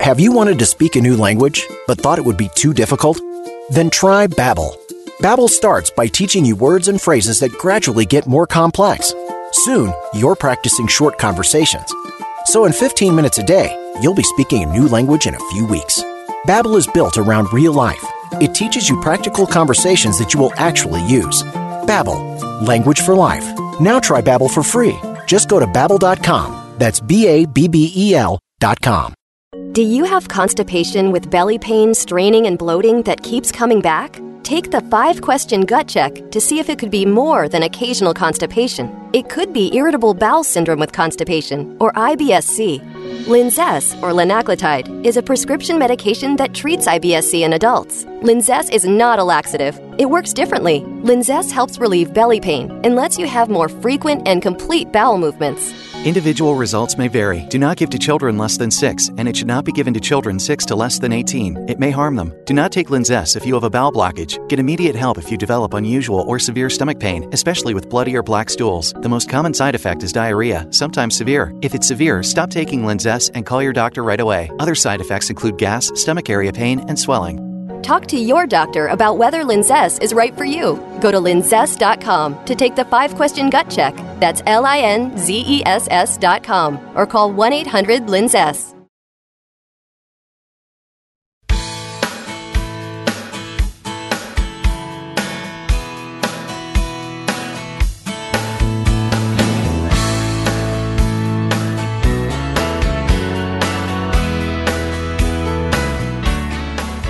Have you wanted to speak a new language but thought it would be too difficult? Then try Babbel. Babbel starts by teaching you words and phrases that gradually get more complex. Soon, you're practicing short conversations. So in 15 minutes a day, you'll be speaking a new language in a few weeks. Babbel is built around real life. It teaches you practical conversations that you will actually use. Babbel, language for life. Now try Babbel for free. Just go to babbel.com. That's B A B B E L.com. Do you have constipation with belly pain, straining, and bloating that keeps coming back? Take the five question gut check to see if it could be more than occasional constipation. It could be irritable bowel syndrome with constipation, or IBSC. Linzess, or linaclotide, is a prescription medication that treats IBSC in adults. Linzess is not a laxative. It works differently. Linzess helps relieve belly pain and lets you have more frequent and complete bowel movements. Individual results may vary. Do not give to children less than 6, and it should not be given to children 6 to less than 18. It may harm them. Do not take Linzess if you have a bowel blockage. Get immediate help if you develop unusual or severe stomach pain, especially with bloody or black stools. The most common side effect is diarrhea, sometimes severe. If it's severe, stop taking Linzess and call your doctor right away. Other side effects include gas, stomach area pain, and swelling. Talk to your doctor about whether Linzess is right for you. Go to linzess.com to take the five question gut check. That's L I N Z E S S.com or call 1 800 Linzess.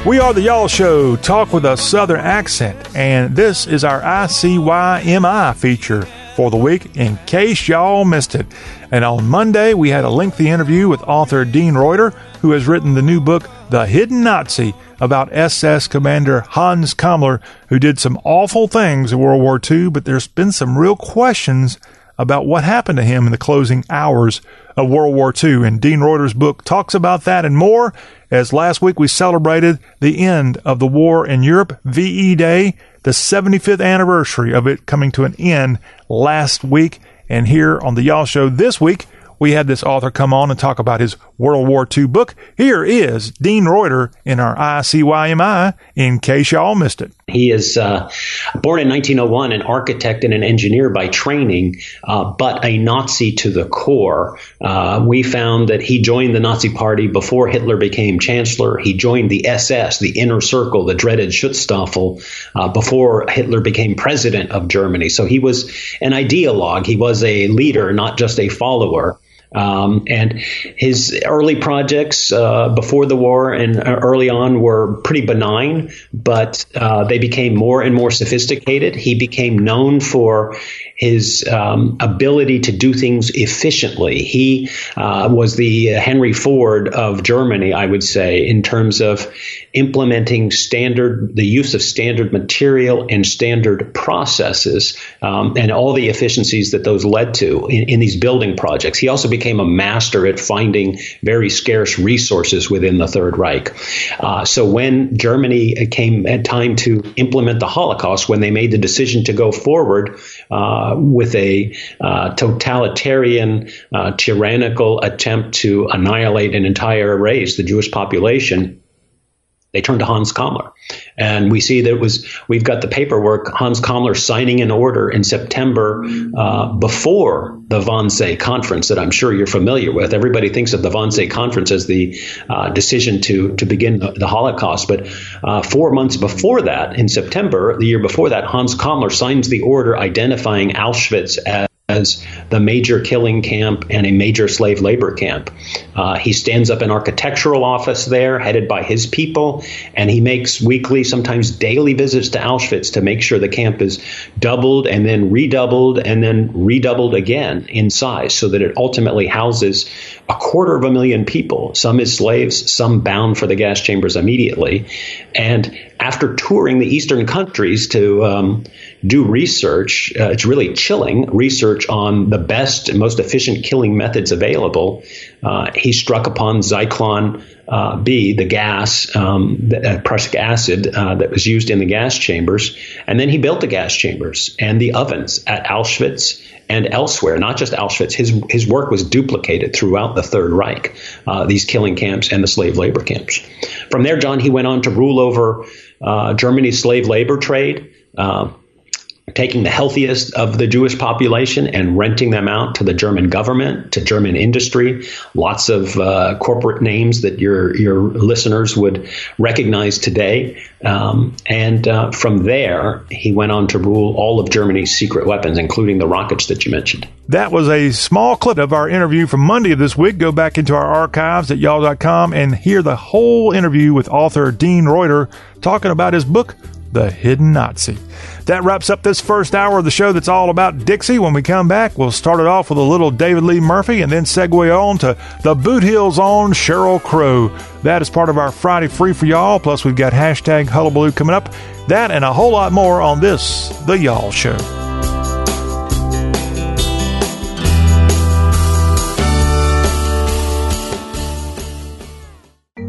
We are the Y'all Show, talk with a Southern accent, and this is our ICYMI feature for the week in case y'all missed it. And on Monday, we had a lengthy interview with author Dean Reuter, who has written the new book, The Hidden Nazi, about SS Commander Hans Kammler, who did some awful things in World War II, but there's been some real questions about what happened to him in the closing hours of World War II. And Dean Reuter's book talks about that and more. As last week we celebrated the end of the war in Europe, VE Day, the 75th anniversary of it coming to an end last week. And here on the Y'all Show this week, we had this author come on and talk about his World War II book. Here is Dean Reuter in our ICYMI in case y'all missed it. He is uh, born in 1901, an architect and an engineer by training, uh, but a Nazi to the core. Uh, we found that he joined the Nazi Party before Hitler became chancellor. He joined the SS, the inner circle, the dreaded Schutzstaffel, uh, before Hitler became president of Germany. So he was an ideologue. He was a leader, not just a follower. Um, and his early projects uh, before the war and early on were pretty benign, but uh, they became more and more sophisticated. He became known for his um, ability to do things efficiently. He uh, was the Henry Ford of Germany, I would say, in terms of implementing standard, the use of standard material and standard processes, um, and all the efficiencies that those led to in, in, these building projects. He also became a master at finding very scarce resources within the Third Reich. Uh, so when Germany came at time to implement the Holocaust, when they made the decision to go forward, uh, with a uh, totalitarian, uh, tyrannical attempt to annihilate an entire race, the Jewish population, they turned to Hans Kammler. And we see that it was, we've got the paperwork, Hans Kammler signing an order in September uh, before the Wannsee conference that I'm sure you're familiar with. Everybody thinks of the Wannsee conference as the uh, decision to, to begin the, the Holocaust. But uh, four months before that, in September, the year before that, Hans Kammler signs the order identifying Auschwitz as as the major killing camp and a major slave labor camp. Uh, he stands up an architectural office there, headed by his people, and he makes weekly, sometimes daily visits to Auschwitz to make sure the camp is doubled and then redoubled and then redoubled again in size so that it ultimately houses a quarter of a million people, some as slaves, some bound for the gas chambers immediately. And after touring the eastern countries to um, do research, uh, it's really chilling research on the best and most efficient killing methods available. Uh, he struck upon Zyklon uh, B, the gas, um, the, uh, prussic acid uh, that was used in the gas chambers, and then he built the gas chambers and the ovens at Auschwitz and elsewhere, not just Auschwitz. His his work was duplicated throughout the Third Reich, uh, these killing camps and the slave labor camps. From there, John, he went on to rule over Germany's slave labor trade. Uh, taking the healthiest of the Jewish population and renting them out to the German government, to German industry. Lots of uh, corporate names that your your listeners would recognize today. Um, and uh, from there, he went on to rule all of Germany's secret weapons, including the rockets that you mentioned. That was a small clip of our interview from Monday of this week. Go back into our archives at y'all.com and hear the whole interview with author Dean Reuter talking about his book, The Hidden Nazi. That wraps up this first hour of the show that's all about Dixie. When we come back, we'll start it off with a little David Lee Murphy and then segue on to the Bootheel's own Sheryl Crow. That is part of our Friday Free for Y'all. Plus, we've got hashtag Hullabaloo coming up. That and a whole lot more on this, The Y'all Show.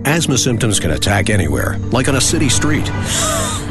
Asthma symptoms can attack anywhere, like on a city street. <gasps> <laughs>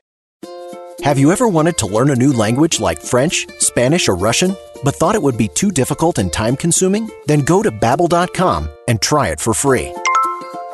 Have you ever wanted to learn a new language like French, Spanish, or Russian, but thought it would be too difficult and time consuming? Then go to babbel.com and try it for free.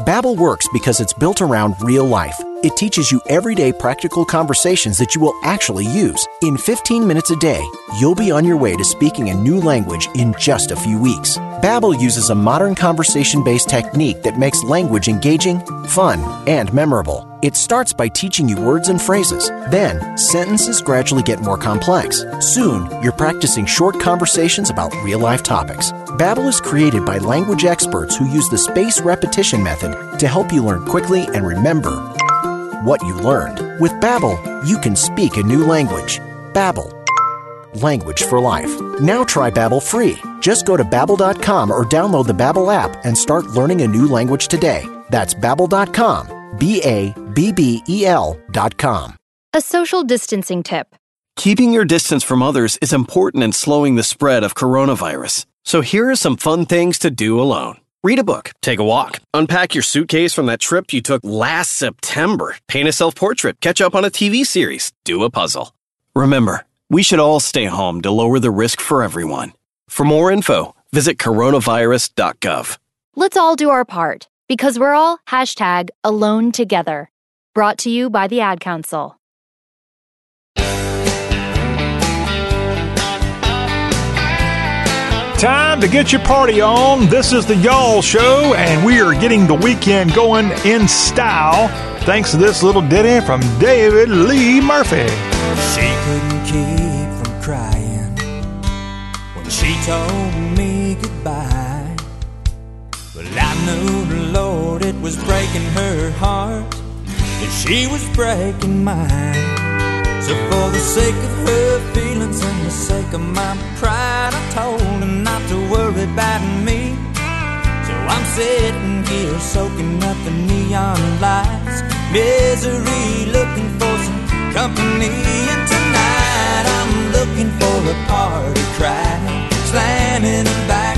Babbel works because it's built around real life. It teaches you everyday practical conversations that you will actually use. In 15 minutes a day, you'll be on your way to speaking a new language in just a few weeks. Babbel uses a modern conversation-based technique that makes language engaging, fun, and memorable. It starts by teaching you words and phrases. Then, sentences gradually get more complex. Soon, you're practicing short conversations about real-life topics. Babbel is created by language experts who use the space repetition method to help you learn quickly and remember what you learned. With Babbel, you can speak a new language. Babbel, language for life. Now try Babbel free. Just go to babbel.com or download the Babbel app and start learning a new language today. That's babbel.com. B A B B E L.com. A social distancing tip. Keeping your distance from others is important in slowing the spread of coronavirus. So here are some fun things to do alone. Read a book, take a walk, unpack your suitcase from that trip you took last September, paint a self portrait, catch up on a TV series, do a puzzle. Remember, we should all stay home to lower the risk for everyone. For more info, visit coronavirus.gov. Let's all do our part because we're all hashtag alone together. Brought to you by the Ad Council. Time to get your party on. This is the Y'all Show, and we are getting the weekend going in style thanks to this little ditty from David Lee Murphy. She couldn't keep from crying when she told me goodbye. But I knew the Lord it was breaking her heart, and she was breaking mine. So for the sake of her feelings and the sake of my pride, I told her not to worry about me. So I'm sitting here soaking up the neon lights, misery, looking for some company. And tonight I'm looking for a party cry, slamming them back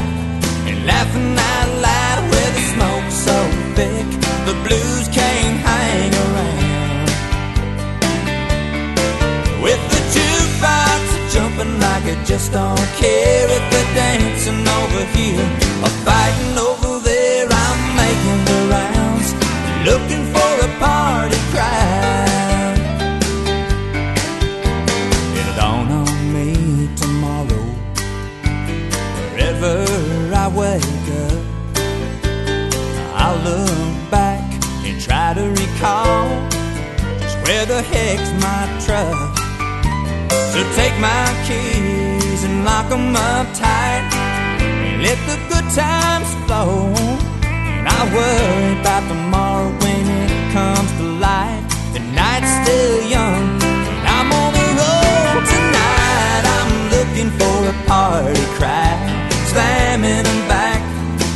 and laughing out loud with the smoke so thick the blues like I just don't care if they're dancing over here or fighting over there. I'm making the rounds, looking for a party crowd. It'll dawn on me tomorrow, wherever I wake up. I'll look back and try to recall just where the heck's my truck. So take my keys and lock 'em up tight and let the good times flow. And I worry about tomorrow when it comes to light. The night's still young and I'm on the road tonight. I'm looking for a party cry, slamming them back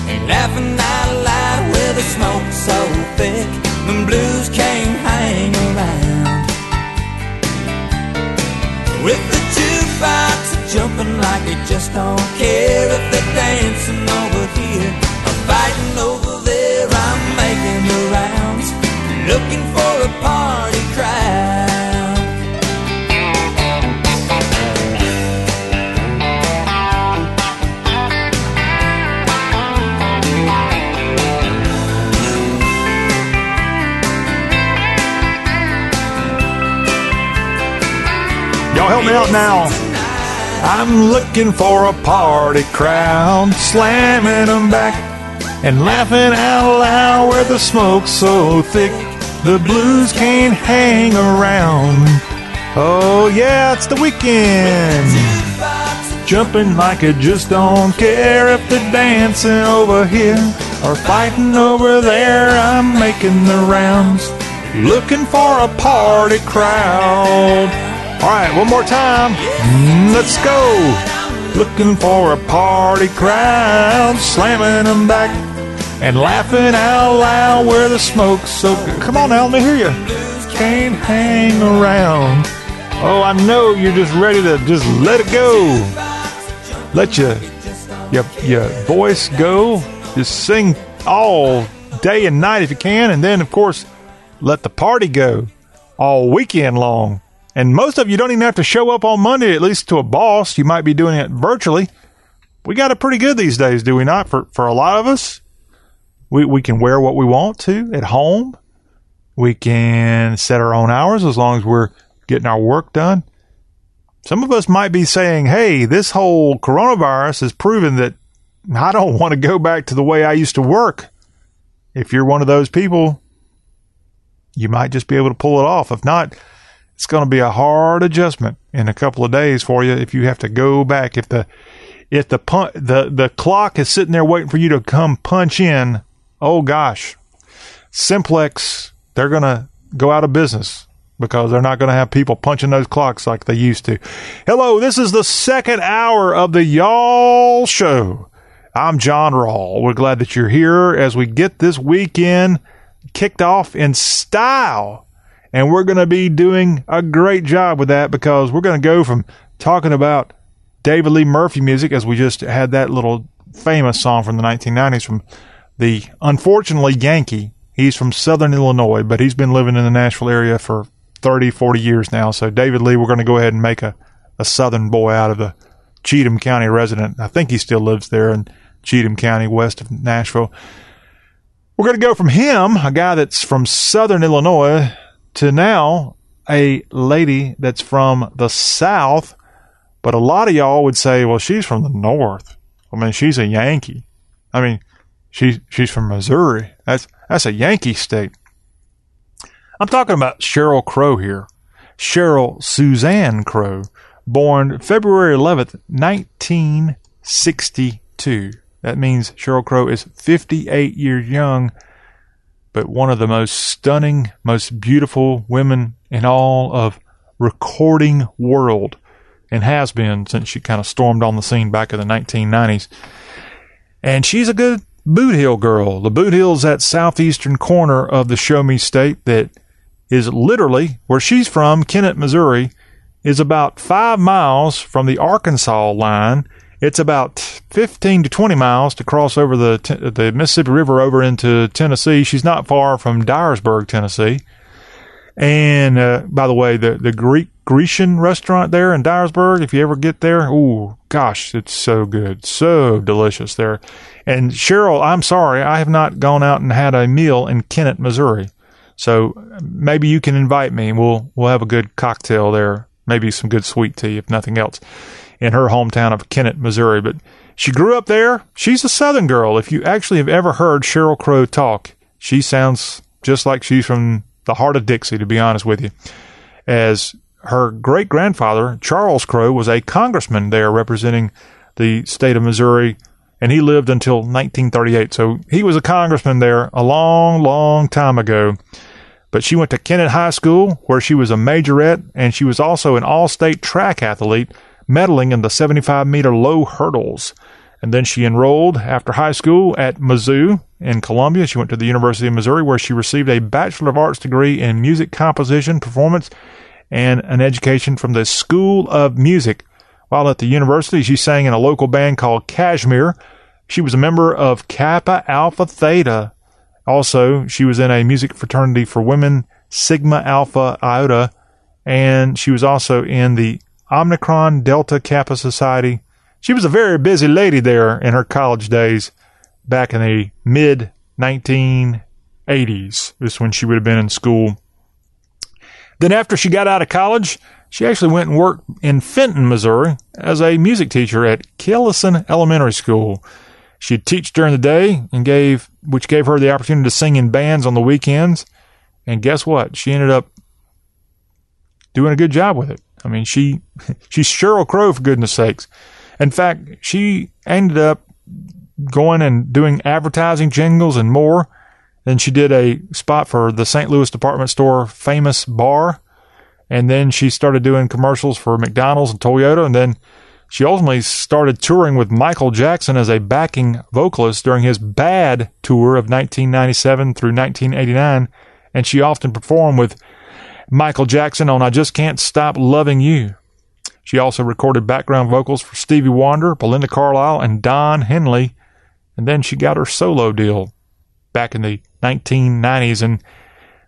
and laughing out loud with the smoke so thick. The blues can't hang around. With the jukebox jumping like they just don't care if they're dancing over here or fighting over there. I'm making the rounds, looking for a party crowd. Y'all help me out now. I'm looking for a party crowd, slamming them back and laughing out loud where the smoke's so thick the blues can't hang around. Oh yeah, it's the weekend. Jumping like I just don't care if they're dancing over here or fighting over there. I'm making the rounds, looking for a party crowd. All right, one more time. Let's go. Looking for a party crowd, slamming them back and laughing out loud where the smoke's so good. Come on now, let me hear you. Can't hang around. Oh, I know you're just ready to just let it go. Let your your, your voice go. Just sing all day and night if you can, and then of course let the party go all weekend long. And most of you don't even have to show up on Monday, at least to a boss. You might be doing it virtually. We got it pretty good these days, do we not? For for a lot of us, we we can wear what we want to at home. We can set our own hours as long as we're getting our work done. Some of us might be saying, "Hey, this whole coronavirus has proven that I don't want to go back to the way I used to work." If you're one of those people, you might just be able to pull it off. If not, it's going to be a hard adjustment in a couple of days for you if you have to go back. If the if the pun- the the clock is sitting there waiting for you to come punch in, oh gosh, Simplex they're going to go out of business because they're not going to have people punching those clocks like they used to. Hello, this is the second hour of the Y'all Show. I'm John Rawl. We're glad that you're here as we get this weekend kicked off in style And we're going to be doing a great job with that because we're going to go from talking about David Lee Murphy music, as we just had that little famous song from the 1990s from the unfortunately Yankee. He's from Southern Illinois, but he's been living in the Nashville area for 30, 40 years now. So, David Lee, we're going to go ahead and make a, a Southern boy out of a Cheatham County resident. I think he still lives there in Cheatham County, west of Nashville. We're going to go from him, a guy that's from Southern Illinois, to now a lady that's from the South. But a lot of y'all would say, well, she's from the North. I mean, she's a Yankee. I mean, she's she's from Missouri. That's that's a Yankee state. I'm talking about Sheryl Crow here. Sheryl Suzanne Crow, born February 11th, 1962. That means Sheryl Crow is 58 years young, but one of the most stunning, most beautiful women in all of recording world and has been since she kind of stormed on the scene back in the 1990s. And she's a good Bootheel girl. The Bootheel's that southeastern corner of the Show Me State that is literally where she's from, Kennett, Missouri, is about five miles from the Arkansas line. It's about 15 to 20 miles to cross over the the Mississippi River over into Tennessee. She's not far from Dyersburg, Tennessee. And uh, by the way, the the Greek Grecian restaurant there in Dyersburg, if you ever get there, oh gosh, it's so good, so delicious there. And Sheryl, I'm sorry, I have not gone out and had a meal in Kennett, Missouri. So maybe you can invite me. We'll we'll have a good cocktail there, maybe some good sweet tea, if nothing else, in her hometown of Kennett, Missouri. But she grew up there. She's a Southern girl. If you actually have ever heard Sheryl Crow talk, she sounds just like she's from the heart of Dixie, to be honest with you. As her great grandfather, Charles Crow, was a congressman there representing the state of Missouri, and he lived until 1938. So he was a congressman there a long, long time ago. But she went to Kennett High School, where she was a majorette, and she was also an all state track athlete, medaling in the 75 meter low hurdles. And then she enrolled after high school at Mizzou in Columbia. She went to the University of Missouri where she received a Bachelor of Arts degree in music composition, performance, and an education from the School of Music. While at the university, she sang in a local band called Kashmir. She was a member of Kappa Alpha Theta. Also, she was in a music fraternity for women, Sigma Alpha Iota, and she was also in the Omicron Delta Kappa Society she was a very busy lady there in her college days back in the mid 1980s. This when she would have been in school. Then, after she got out of college, she actually went and worked in Fenton, Missouri, as a music teacher at Kellison Elementary School. She'd teach during the day and gave, which gave her the opportunity to sing in bands on the weekends. And guess what? She ended up doing a good job with it. I mean, she <laughs> she's Sheryl Crow for goodness sakes. In fact, she ended up going and doing advertising jingles and more. Then she did a spot for the St. Louis department store Famous-Barr. And then she started doing commercials for McDonald's and Toyota. And then she ultimately started touring with Michael Jackson as a backing vocalist during his Bad tour of 1997 through 1989. And she often performed with Michael Jackson on I Just Can't Stop Loving You. She also recorded background vocals for Stevie Wonder, Belinda Carlisle, and Don Henley. And then she got her solo deal back in the 1990s. And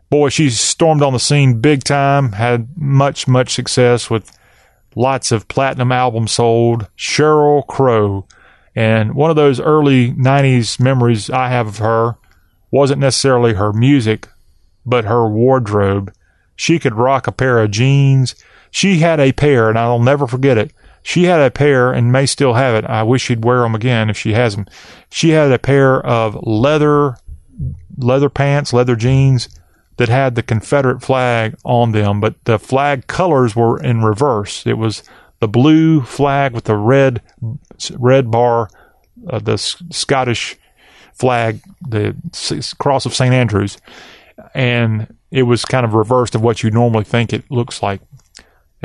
boy, she stormed on the scene big time, had much, much success with lots of platinum albums sold. Sheryl Crow. And one of those early 90s memories I have of her wasn't necessarily her music, but her wardrobe. She could rock a pair of jeans she had a pair, and I'll never forget it. She had a pair and may still have it. I wish she'd wear them again if she has them. She had a pair of leather, leather pants, leather jeans that had the Confederate flag on them, but the flag colors were in reverse. It was the blue flag with the red, red bar, uh, the Scottish flag, the cross of St. Andrews, and it was kind of reversed of what you normally think it looks like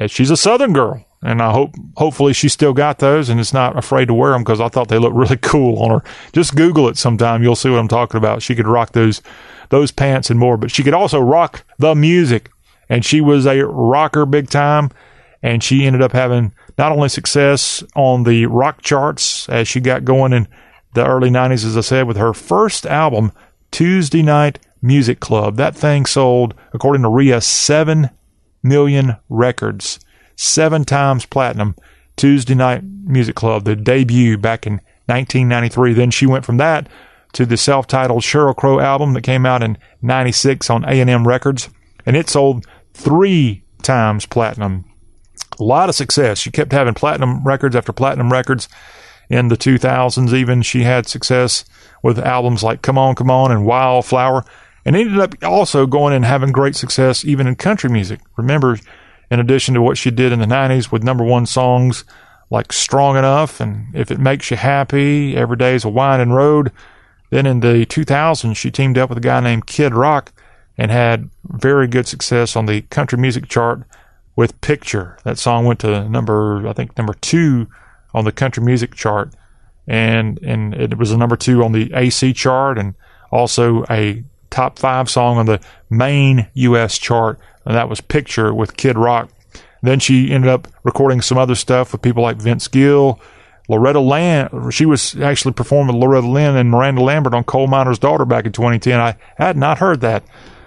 she's a Southern girl, and I hope hopefully she still got those and is not afraid to wear them because I thought they looked <laughs> really cool on her. Just Google it sometime; you'll see what I'm talking about. She could rock those those pants and more, but she could also rock the music. and she was a rocker big time. And she ended up having not only success on the rock charts as she got going in the early 90s, as I said, with her first album, Tuesday Night Music Club. That thing sold, according to RIA, 7 million records, seven times platinum. Tuesday Night Music Club, the debut back in 1993. Then she went from that to the self-titled Sheryl Crow album that came out in 96 on A&M Records, and it sold three times platinum. A lot of success. She kept having platinum records after platinum records in the 2000s. Even she had success with albums like Come On, Come On and Wildflower, and ended up also going and having great success even in country music. Remember, in addition to what she did in the 90s with number one songs like Strong Enough and If It Makes You Happy, Every Day's a Winding Road. Then in the 2000s, she teamed up with a guy named Kid Rock and had very good success on the country music chart with Picture. That song went to number, I think, number two on the country music chart. And, and it was a number two on the AC chart and also a top five song on the main U.S. chart and that was Picture with Kid Rock. Then she ended up recording some other stuff with people like Vince Gill, Loretta Lynn. She was actually performing with Loretta Lynn and Miranda Lambert on Coal Miner's Daughter back in 2010. I had not heard that,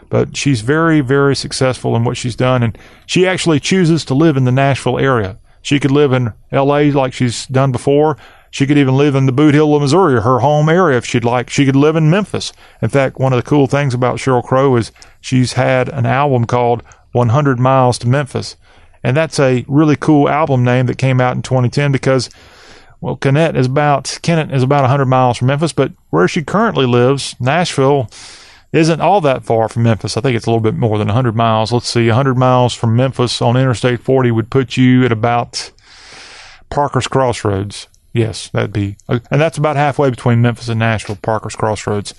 but she's very, very successful in what she's done, and she actually chooses to live in the Nashville area. She could live in L.A. like she's done before. She could even live in the Bootheel of Missouri, her home area, if she'd like. She could live in Memphis. In fact, one of the cool things about Sheryl Crow is she's had an album called 100 Miles to Memphis. And that's a really cool album name that came out in 2010 because, well, Kennett is about, Kennett is about 100 miles from Memphis, but where she currently lives, Nashville, isn't all that far from Memphis. I think it's a little bit more than 100 miles. Let's see, 100 miles from Memphis on Interstate 40 would put you at about Parker's Crossroads. Yes, that'd be, and that's about halfway between Memphis and Nashville, Parker's Crossroads.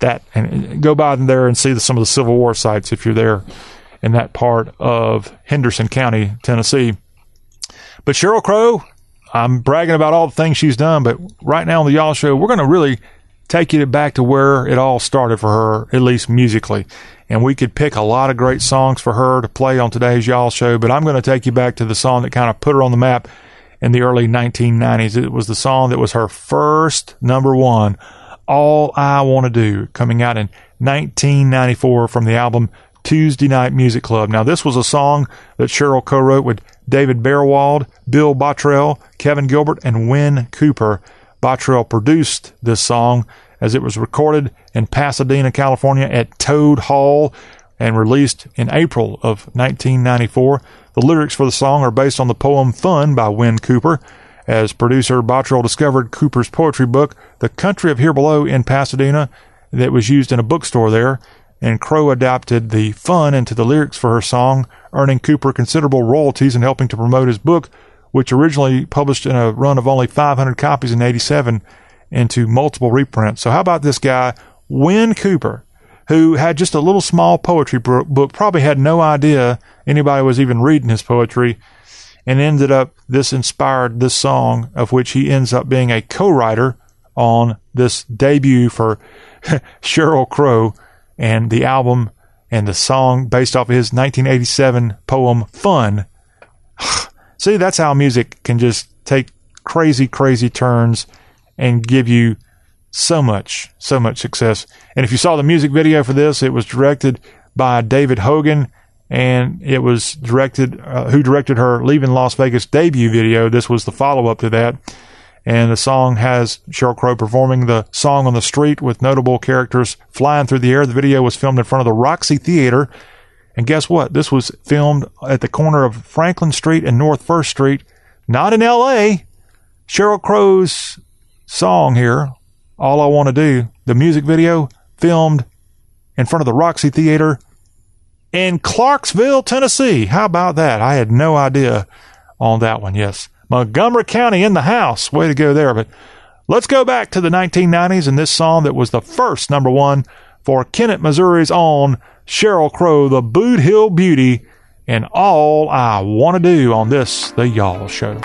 That and go by there and see the, some of the Civil War sites if you're there in that part of Henderson County, Tennessee. But Sheryl Crow, I'm bragging about all the things she's done, but right now on the Y'all Show, we're going to really take you back to where it all started for her, at least musically. And we could pick a lot of great songs for her to play on today's Y'all Show, but I'm going to take you back to the song that kind of put her on the map in the early 1990s. It was the song that was her first number one, All I Want to Do, coming out in 1994 from the album Tuesday Night Music Club. Now, this was a song that Sheryl co wrote with David Baerwald, Bill Bottrell, Kevin Gilbert, and Wyn Cooper. Bottrell produced this song as it was recorded in Pasadena, California at Toad Hall and released in April of 1994. The lyrics for the song are based on the poem Fun by Wyn Cooper. As producer, Bottrell discovered Cooper's poetry book, The Country of Here Below, in Pasadena, that was used in a bookstore there, and Crow adapted the fun into the lyrics for her song, earning Cooper considerable royalties and helping to promote his book, which originally published in a run of only 500 copies in 87 into multiple reprints. So how about this guy, Wyn Cooper? Who had just a little small poetry book, probably had no idea anybody was even reading his poetry, and ended up, this inspired this song, of which he ends up being a co writer on this debut for <laughs> Sheryl Crow and the album and the song based off of his 1987 poem Fun. <sighs> See, that's how music can just take crazy, crazy turns and give you so much, so much success. And if you saw the music video for this, it was directed by David Hogan and it was directed, uh, who directed her Leaving Las Vegas debut video. This was the follow up to that. And the song has Sheryl Crow performing the song on the street with notable characters flying through the air. The video was filmed in front of the Roxy Theater. And guess what? This was filmed at the corner of Franklin Street and North First Street, not in LA. Sheryl Crow's song here, all I Want to Do, the music video filmed in front of the Roxy Theater in Clarksville, Tennessee. How about that? I had no idea on that one. Yes. Montgomery County in the house. Way to go there. But let's go back to the 1990s and this song that was the first number one for Kennett, Missouri's own Sheryl Crow, the Bootheel Beauty, and all I want to do on this, The Y'all Show.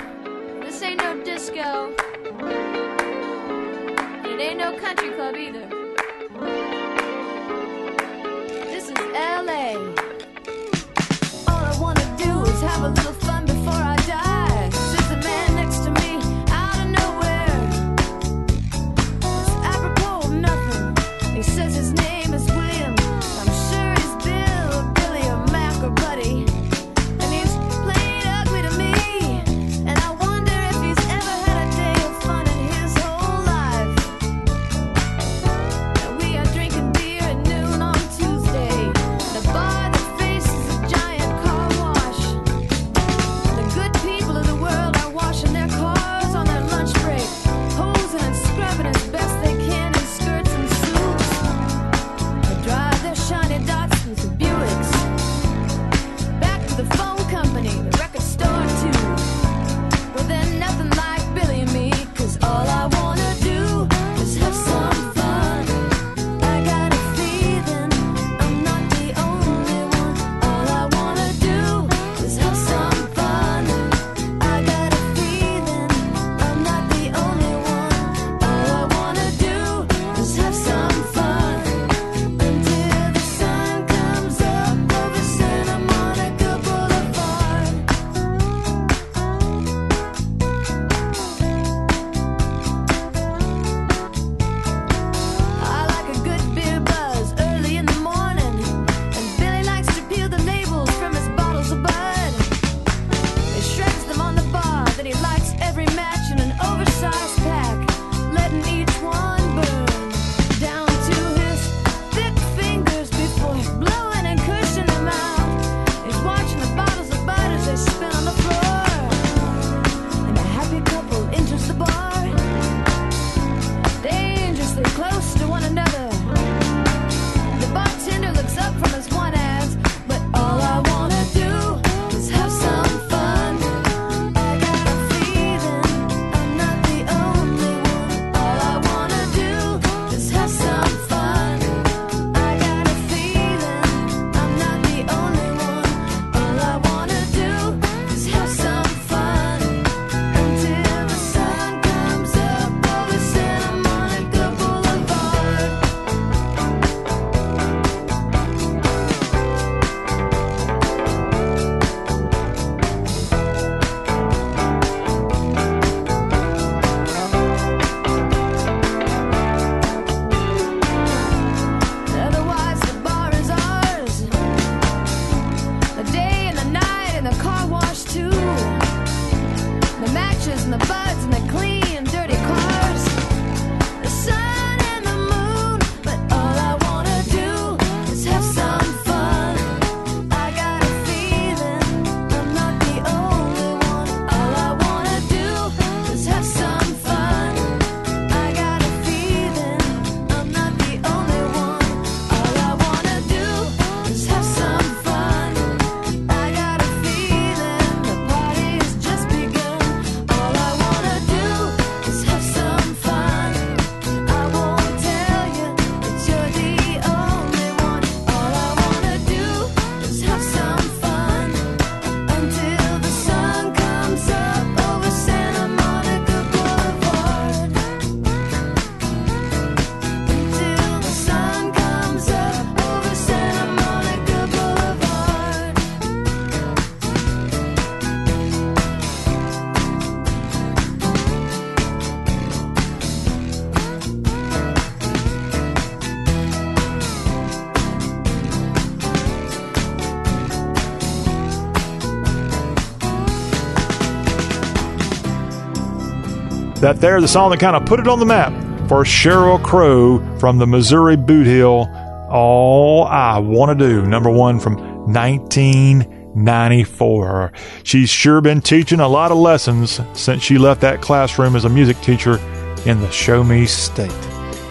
That there, the song that kind of put it on the map for Sheryl Crow from the Missouri Bootheel. All I Want to Do, number one from 1994. She's sure been teaching a lot of lessons since she left that classroom as a music teacher in the Show Me State.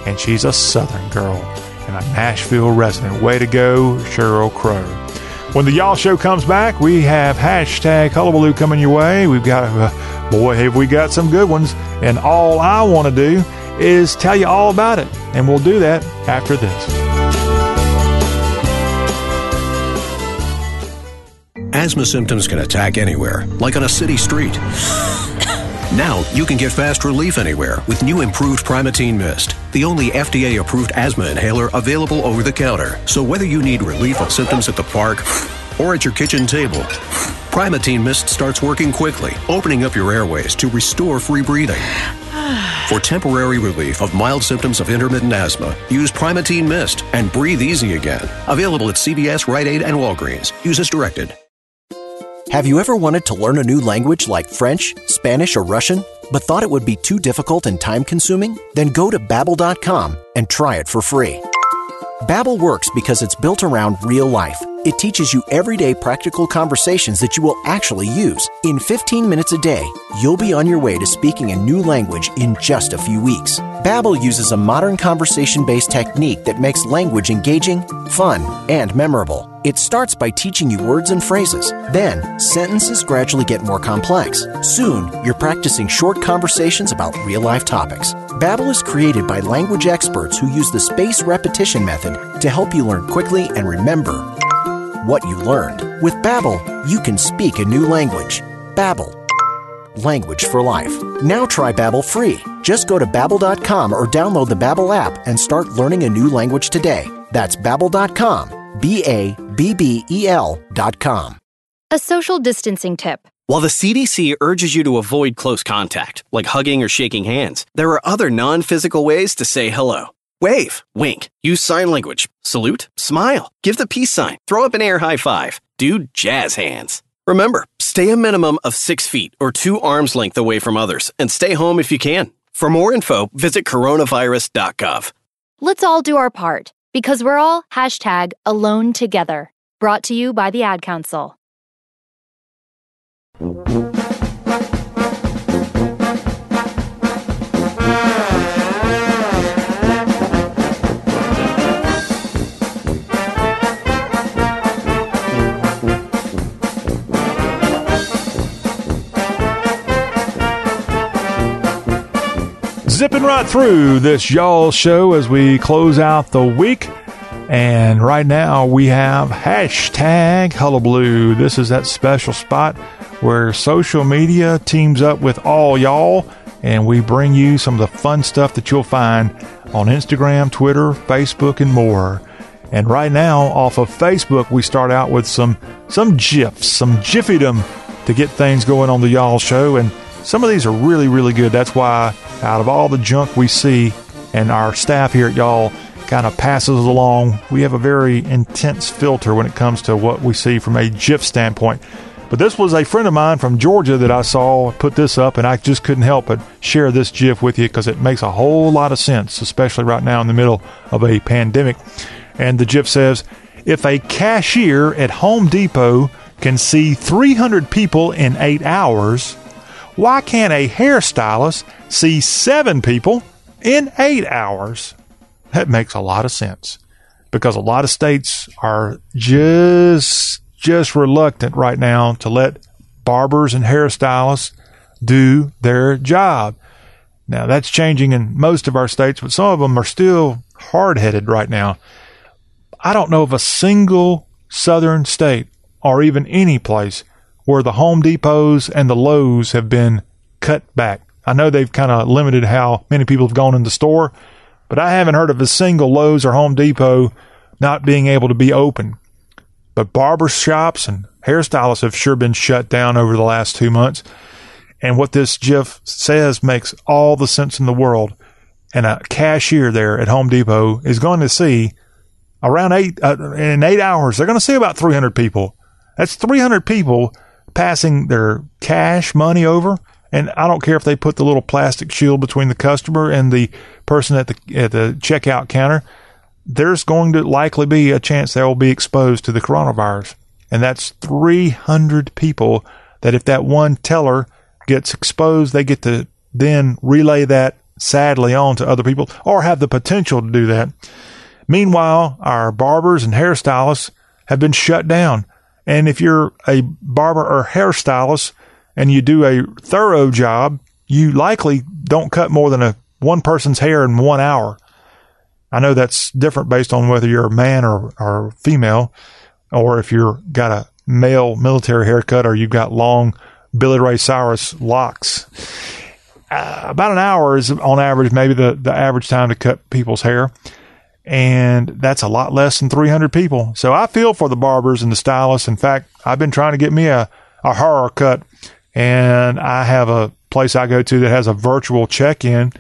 And she's a Southern girl and a Nashville resident. Way to go, Sheryl Crow. When the Y'all Show comes back, we have hashtag Hullabaloo coming your way. We've got, uh, boy, have we got some good ones. And all I want to do is tell you all about it. And we'll do that after this. Asthma symptoms can attack anywhere, like on a city street <laughs> Now you can get fast relief anywhere with new improved Primatene Mist, the only FDA approved asthma inhaler available over the counter. So whether you need relief of symptoms at the park or at your kitchen table, Primatene Mist starts working quickly, opening up your airways to restore free breathing. For temporary relief of mild symptoms of intermittent asthma, use Primatene Mist and breathe easy again. Available at CVS, Rite Aid, and Walgreens. Use as directed. Have you ever wanted to learn a new language like French, Spanish, or Russian, but thought it would be too difficult and time consuming? Then go to babbel.com and try it for free. Babbel works because it's built around real life. It teaches you everyday practical conversations that you will actually use. In 15 minutes a day, you'll be on your way to speaking a new language in just a few weeks. Babbel uses a modern conversation-based technique that makes language engaging, fun, and memorable. It starts by teaching you words and phrases. Then, sentences gradually get more complex. Soon, you're practicing short conversations about real-life topics. Babbel is created by language experts who use the spaced repetition method to help you learn quickly and remember what you learned. With Babbel, you can speak a new language. Babbel, language for life. Now try Babbel free. Just go to babbel.com or download the Babbel app and start learning a new language today. That's babbel.com, b a b b e l.com. A social distancing tip. While the CDC urges you to avoid close contact, like hugging or shaking hands, there are other non physical ways to say hello. Wave, wink, use sign language, salute, smile, give the peace sign, throw up an air high five, do jazz hands. Remember, stay a minimum of six feet or two arms length away from others and stay home if you can. For more info, visit coronavirus.gov. Let's all do our part because we're all hashtag alone together. Brought to you by the Ad Council. Zipping right through this y'all show as we close out the week. And right now we have hashtag hullabaloo. This is that special spot where social media teams up with all y'all and we bring you some of the fun stuff that you'll find on Instagram, Twitter, Facebook, and more. And right now, off of Facebook, we start out with some some gifs, some jiffydom to get things going on the y'all show. And some of these are really, really good. That's why out of all the junk we see, and our staff here at y'all kind of passes along, we have a very intense filter when it comes to what we see from a GIF standpoint. But this was a friend of mine from Georgia that I saw put this up, and I just couldn't help but share this GIF with you because it makes a whole lot of sense, especially right now in the middle of a pandemic. And the GIF says, if a cashier at Home Depot can see 300 people in eight hours, why can't a hairstylist see seven people in eight hours? That makes a lot of sense because a lot of states are just just reluctant right now to let barbers and hairstylists do their job. Now that's changing in most of our states, but some of them are still hard-headed right now. I don't know of a single southern state or even any place where the Home Depots and the Lowe's have been cut back. I know they've kind of limited how many people have gone in the store, but I haven't heard of a single Lowe's or Home Depot not being able to be open. But barber shops and hairstylists have sure been shut down over the last two months. And what this GIF says makes all the sense in the world. And a cashier there at Home Depot is going to see around eight, uh, in eight hours, they're going to see about 300 people. That's 300 people passing their cash money over. And I don't care if they put the little plastic shield between the customer and the person at the at the checkout counter. There's going to likely be a chance they will be exposed to the coronavirus, and that's 300 people. That if that one teller gets exposed, they get to then relay that sadly on to other people, or have the potential to do that. Meanwhile, our barbers and hairstylists have been shut down. And if you're a barber or hairstylist and you do a thorough job, you likely don't cut more than a one person's hair in one hour. I know that's different based on whether you're a man or, or female, or if you're got a male military haircut or you've got long Billy Ray Cyrus locks. Uh, about an hour is on average, maybe the, the average time to cut people's hair. And that's a lot less than 300 people. So I feel for the barbers and the stylists. In fact, I've been trying to get me a, a horror cut, and I have a place I go to that has a virtual check in.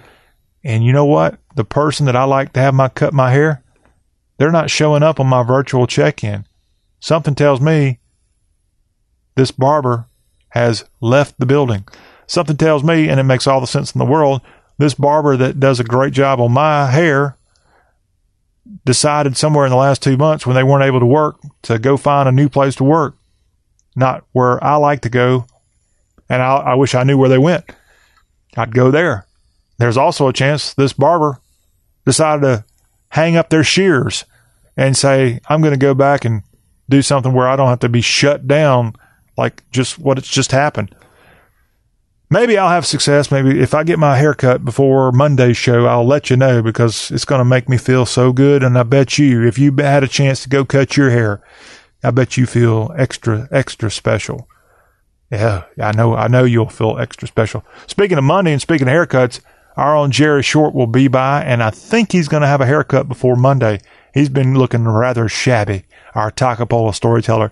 And you know what? The person that I like to have my cut my hair, they're not showing up on my virtual check in. Something tells me this barber has left the building. Something tells me, and it makes all the sense in the world, this barber that does a great job on my hair decided somewhere in the last two months when they weren't able to work to go find a new place to work, not where I like to go. And I, I wish I knew where they went. I'd go there. There's also a chance this barber decided to hang up their shears and say, I'm going to go back and do something where I don't have to be shut down like just what it's just happened. Maybe I'll have success. Maybe if I get my haircut before Monday's show, I'll let you know because it's going to make me feel so good. And I bet you, if you had a chance to go cut your hair, I bet you feel extra, extra special. Yeah, I know, I know you'll feel extra special. Speaking of Monday and speaking of haircuts, our own Jerry Short will be by, and I think he's going to have a haircut before Monday. He's been looking rather shabby, our Takapola storyteller.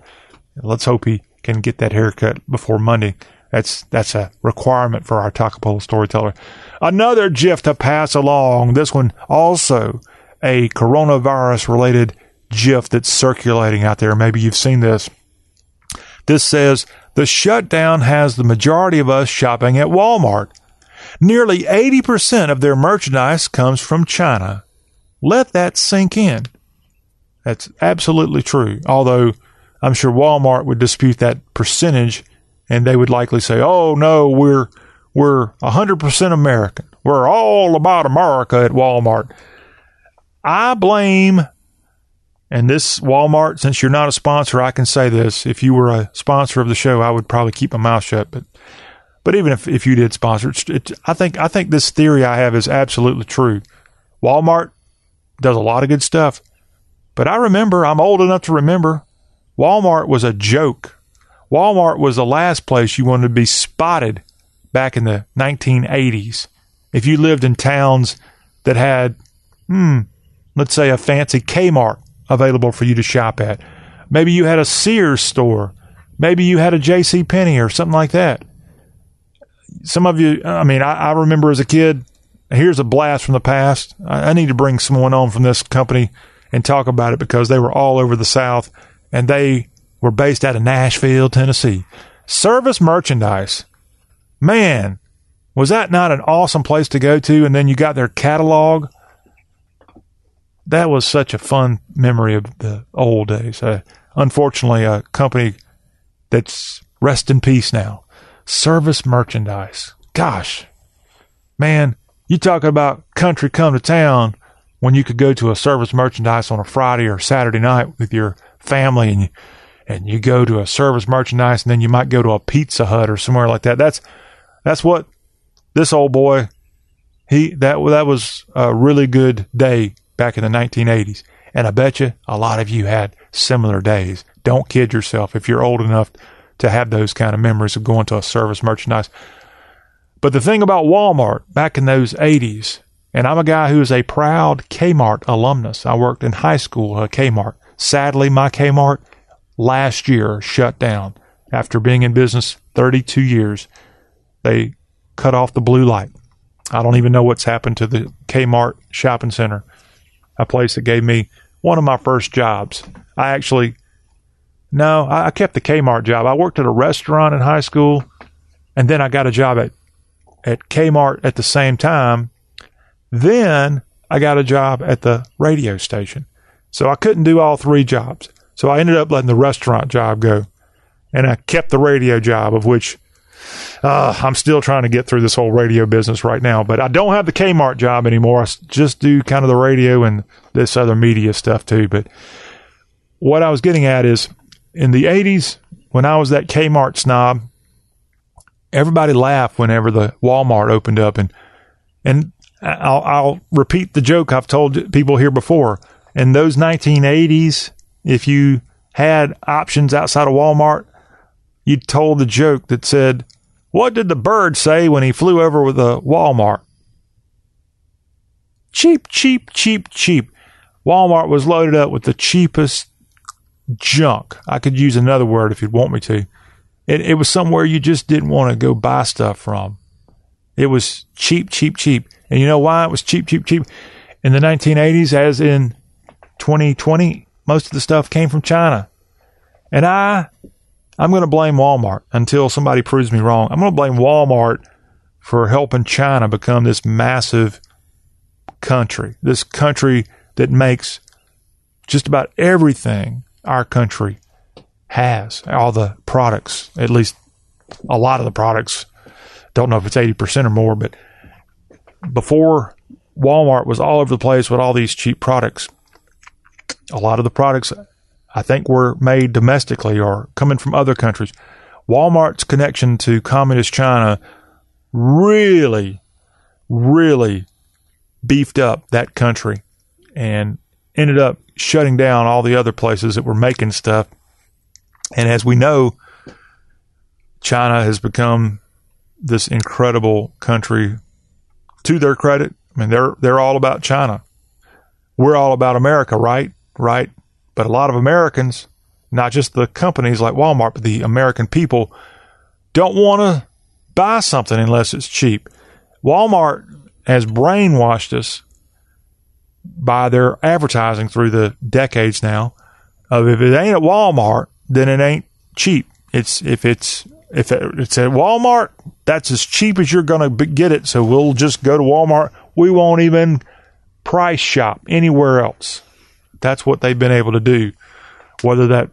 Let's hope he can get that haircut before Monday. That's that's a requirement for our Takapola storyteller. Another GIF to pass along. This one also a coronavirus related GIF that's circulating out there. Maybe you've seen this. This says the shutdown has the majority of us shopping at Walmart. Nearly 80% of their merchandise comes from China. Let that sink in. That's absolutely true. Although I'm sure Walmart would dispute that percentage and they would likely say, "Oh no, we're we're 100% American. We're all about America at Walmart." I blame and this Walmart, since you're not a sponsor, I can say this. If you were a sponsor of the show, I would probably keep my mouth shut. But, but even if, if you did sponsor, it, it, I think I think this theory I have is absolutely true. Walmart does a lot of good stuff, but I remember I'm old enough to remember Walmart was a joke. Walmart was the last place you wanted to be spotted back in the 1980s. If you lived in towns that had, hmm, let's say a fancy Kmart available for you to shop at. Maybe you had a Sears store. Maybe you had a J.C. Penney or something like that. Some of you, I mean, I, I, remember as a kid. Here's a blast from the past. I, I need to bring someone on from this company and talk about it because they were all over the South and they were based out of Nashville, Tennessee. Service merchandise. Man, was that not an awesome place to go to? And then you got their catalog that was such a fun memory of the old days. Uh, unfortunately, a company that's rest in peace now. Service merchandise. Gosh, man, you talking about country come to town when you could go to a service merchandise on a Friday or Saturday night with your family and and you go to a service merchandise and then you might go to a Pizza Hut or somewhere like that. That's that's what this old boy he that that was a really good day back in the 1980s. And I bet you a lot of you had similar days. Don't kid yourself if you're old enough to have those kind of memories of going to a service merchandise. But the thing about Walmart back in those 80s, and I'm a guy who is a proud Kmart alumnus. I worked in high school at Kmart. Sadly, my Kmart last year shut down after being in business 32 years. They cut off the blue light. I don't even know what's happened to the Kmart shopping center a place that gave me one of my first jobs. I actually, no, I kept the Kmart job. I worked at a restaurant in high school, and then I got a job at at Kmart at the same time. Then I got a job at the radio station. So I couldn't do all three jobs. So I ended up letting the restaurant job go. And I kept the radio job, of which uh, I'm still trying to get through this whole radio business right now, but I don't have the Kmart job anymore. I just do kind of the radio and this other media stuff too. But what I was getting at is in the 80s, when I was that Kmart snob, everybody laughed whenever the Walmart opened up. And, and I'll, I'll repeat the joke I've told people here before. In those 1980s, if you had options outside of Walmart, you told the joke that said, what did the bird say when he flew over with a Walmart? Cheap, cheap, cheap, cheap. Walmart was loaded up with the cheapest junk. I could use another word if you'd want me to. It, it was somewhere you just didn't want to go buy stuff from. It was cheap, cheap, cheap. And you know why it was cheap, cheap, cheap? In the 1980s, as in 2020, most of the stuff came from China. And I, I'm going to blame Walmart until somebody proves me wrong. I'm going to blame Walmart for helping China become this massive country, this country that makes just about everything our country has, all the products, at least a lot of the products. Don't know if it's 80% or more, but before Walmart was all over the place with all these cheap products, a lot of the products I think were made domestically or coming from other countries. Walmart's connection to communist China really, really beefed up that country and ended up shutting down all the other places that were making stuff. And as we know, China has become this incredible country. To their credit, I mean they're they're all about China. We're all about America, right? Right. But a lot of Americans, not just the companies like Walmart, but the American people, don't want to buy something unless it's cheap. Walmart has brainwashed us by their advertising through the decades now of if it ain't at Walmart, then it ain't cheap. It's if it's if it's at Walmart, that's as cheap as you're going to get it. So we'll just go to Walmart. We won't even price shop anywhere else. That's what they've been able to do. Whether that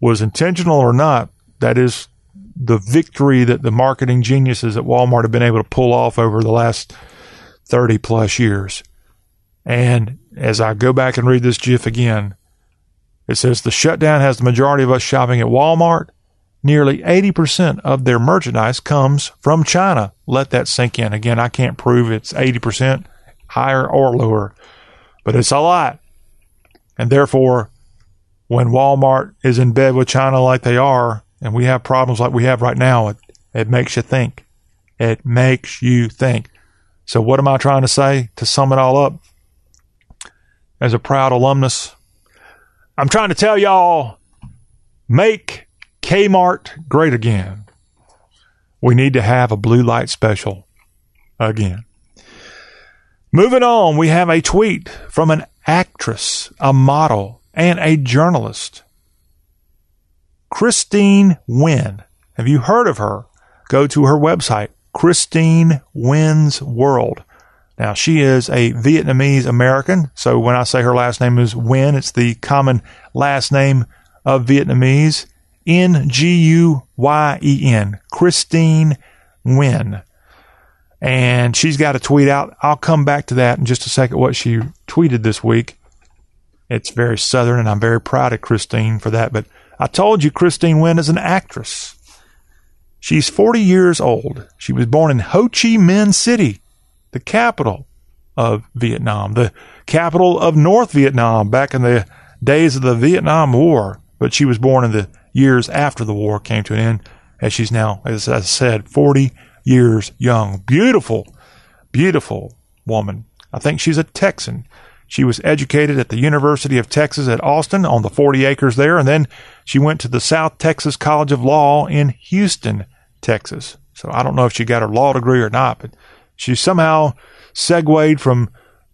was intentional or not, that is the victory that the marketing geniuses at Walmart have been able to pull off over the last 30 plus years. And as I go back and read this GIF again, it says the shutdown has the majority of us shopping at Walmart. Nearly 80% of their merchandise comes from China. Let that sink in. Again, I can't prove it's 80% higher or lower, but it's a lot. And therefore, when Walmart is in bed with China like they are, and we have problems like we have right now, it, it makes you think. It makes you think. So, what am I trying to say to sum it all up? As a proud alumnus, I'm trying to tell y'all make Kmart great again. We need to have a blue light special again. Moving on, we have a tweet from an actress, a model, and a journalist. Christine Nguyen. Have you heard of her? Go to her website, Christine Nguyen's World. Now, she is a Vietnamese American. So when I say her last name is Nguyen, it's the common last name of Vietnamese. N G U Y E N. Christine Nguyen and she's got a tweet out. I'll come back to that in just a second, what she tweeted this week. It's very southern, and I'm very proud of Christine for that. But I told you Christine Nguyen is an actress. She's 40 years old. She was born in Ho Chi Minh City, the capital of Vietnam, the capital of North Vietnam back in the days of the Vietnam War. But she was born in the years after the war came to an end, as she's now, as I said, 40 years young. Beautiful, beautiful woman. I think she's a Texan. She was educated at the University of Texas at Austin on the 40 acres there, and then she went to the South Texas College of Law in Houston, Texas. So I don't know if she got her law degree or not, but she somehow segued from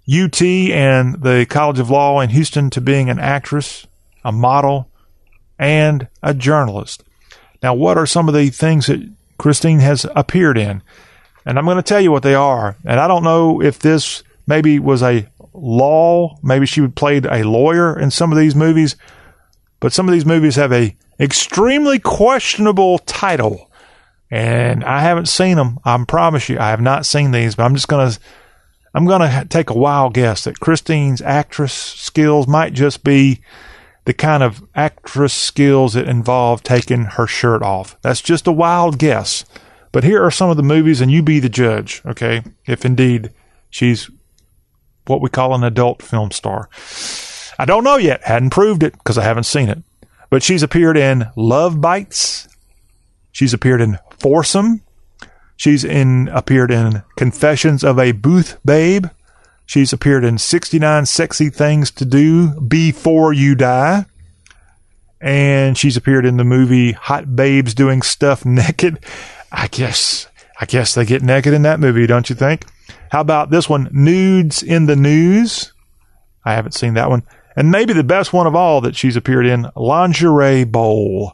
UT and the College of Law in Houston to being an actress, a model, and a journalist. Now, what are some of the things that Christine has appeared in. And I'm going to tell you what they are. And I don't know if this maybe was a law, maybe she played a lawyer in some of these movies, but some of these movies have a extremely questionable title. And I haven't seen them. I promise you, I have not seen these, but I'm just going to I'm going to take a wild guess that Christine's actress skills might just be the kind of actress skills that involve taking her shirt off. That's just a wild guess. But here are some of the movies, and you be the judge, okay? If indeed she's what we call an adult film star. I don't know yet. Hadn't proved it because I haven't seen it. But she's appeared in Love Bites. She's appeared in Foursome. She's in appeared in Confessions of a Booth Babe. She's appeared in 69 Sexy Things to Do Before You Die. and she's appeared in the movie Hot Babes Doing Stuff <laughs> Naked. I guess, I guess they get naked in that movie, don't you think? How about this one, Nudes in the News? I haven't seen that one. And maybe the best one of all that she's appeared in, Lingerie Bowl.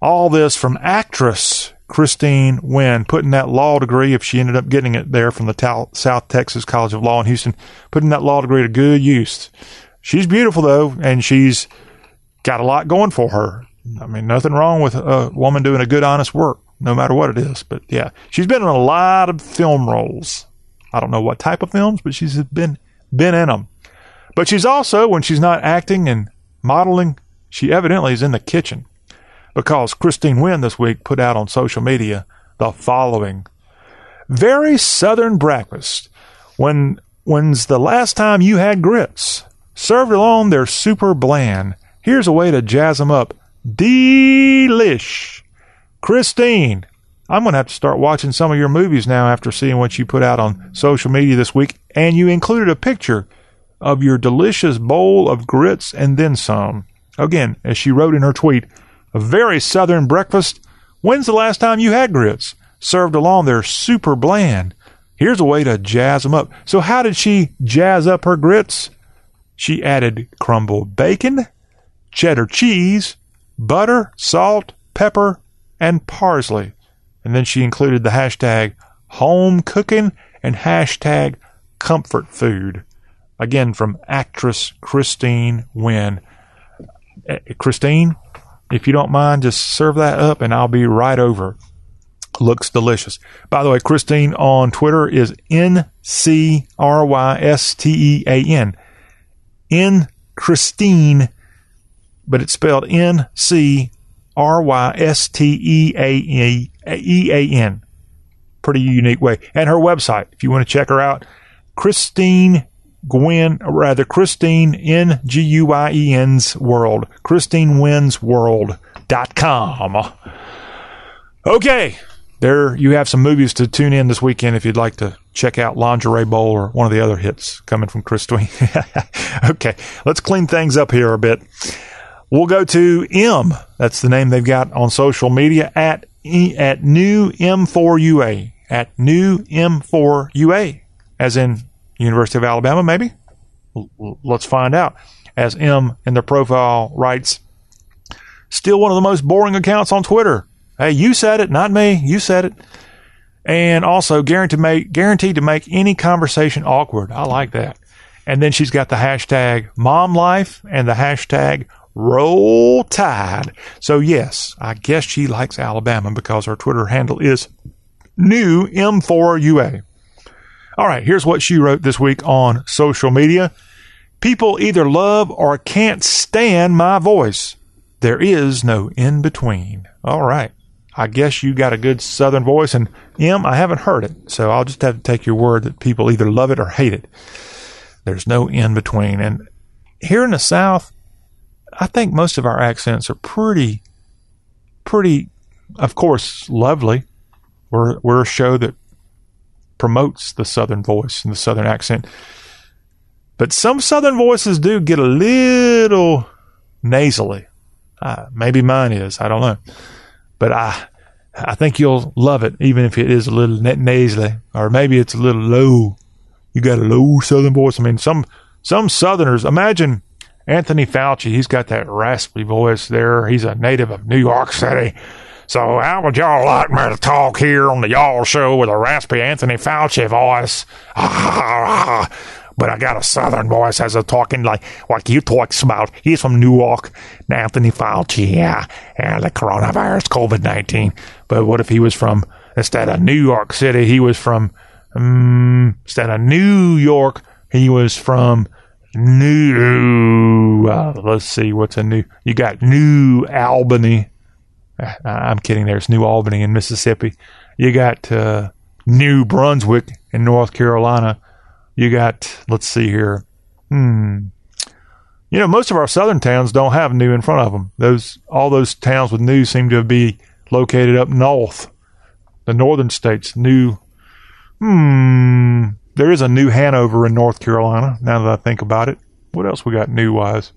All this from actress Christine Nguyen, putting that law degree, if she ended up getting it there from the South Texas College of Law in Houston, putting that law degree to good use. She's beautiful, though, and she's got a lot going for her. I mean, nothing wrong with a woman doing a good, honest work, no matter what it is. But yeah, she's been in a lot of film roles. I don't know what type of films, but she's been been in them. But she's also, when she's not acting and modeling, she evidently is in the kitchen because Christine Nguyen this week put out on social media the following very southern breakfast. When when's the last time you had grits? Served along, they're super bland. Here's a way to jazz them up. Delish. Christine, I'm going to have to start watching some of your movies now after seeing what you put out on social media this week. And you included a picture of your delicious bowl of grits and then some. Again, as she wrote in her tweet, a very southern breakfast. When's the last time you had grits? Served along, they're super bland. Here's a way to jazz them up. So, how did she jazz up her grits? She added crumbled bacon, cheddar cheese, butter, salt, pepper, and parsley. And then she included the hashtag home cooking and hashtag comfort food. Again, from actress Christine Nguyen. Eh, Christine, if you don't mind, just serve that up and I'll be right over. Looks delicious. By the way, Christine on Twitter is N C R Y S T E A N. N Christine, but it's spelled N C R Y S T E A E A N. Pretty unique way. And her website, if you want to check her out, Christine Gwen, rather Christine N G U I E N's World, Christine Nguyen's World.com. Okay, there you have some movies to tune in this weekend if you'd like to check out Lingerie Bowl or one of the other hits coming from Christine. <laughs> okay, let's clean things up here a bit. We'll go to M. That's the name they've got on social media at at new M4UA at new M4UA, as in University of Alabama, maybe? L- let's find out. As M in their profile writes, still one of the most boring accounts on Twitter. Hey, you said it, not me. You said it. And also guaranteed to make guaranteed to make any conversation awkward. I like that. And then she's got the hashtag mom life and the hashtag roll tide. So yes, I guess she likes Alabama because her Twitter handle is new M4UA. All right, here's what she wrote this week on social media. People either love or can't stand my voice. There is no in between. All right. I guess you got a good southern voice and M, I haven't heard it. So I'll just have to take your word that people either love it or hate it. There's no in between. And here in the South, I think most of our accents are pretty, pretty, of course, lovely. We're, we're a show that promotes the Southern voice and the Southern accent. But some Southern voices do get a little nasally. Uh, maybe mine is. I don't know. But I, I think you'll love it, even if it is a little nasally, or maybe it's a little low. You got a low Southern voice. I mean, some some Southerners. Imagine Anthony Fauci. He's got that raspy voice there. He's a native of New York City. So how would y'all like me to talk here on the y'all show with a raspy Anthony Fauci voice? <laughs> but I got a southern voice as a talking like what you talks about. He's from Newark, Anthony Fauci, yeah, and the coronavirus, COVID nineteen. But what if he was from instead of New York City, he was from um, instead of New York, he was from New. Uh, let's see, what's a new? You got New Albany. Uh, I'm kidding. There's New Albany in Mississippi. You got uh, New Brunswick in North Carolina. You got, let's see here. Hmm. You know, most of our southern towns don't have new in front of them. Those all those towns with new seem to be located up north. The northern states, new. Hmm. There is a new Hanover in North Carolina. Now that I think about it, what else we got new wise?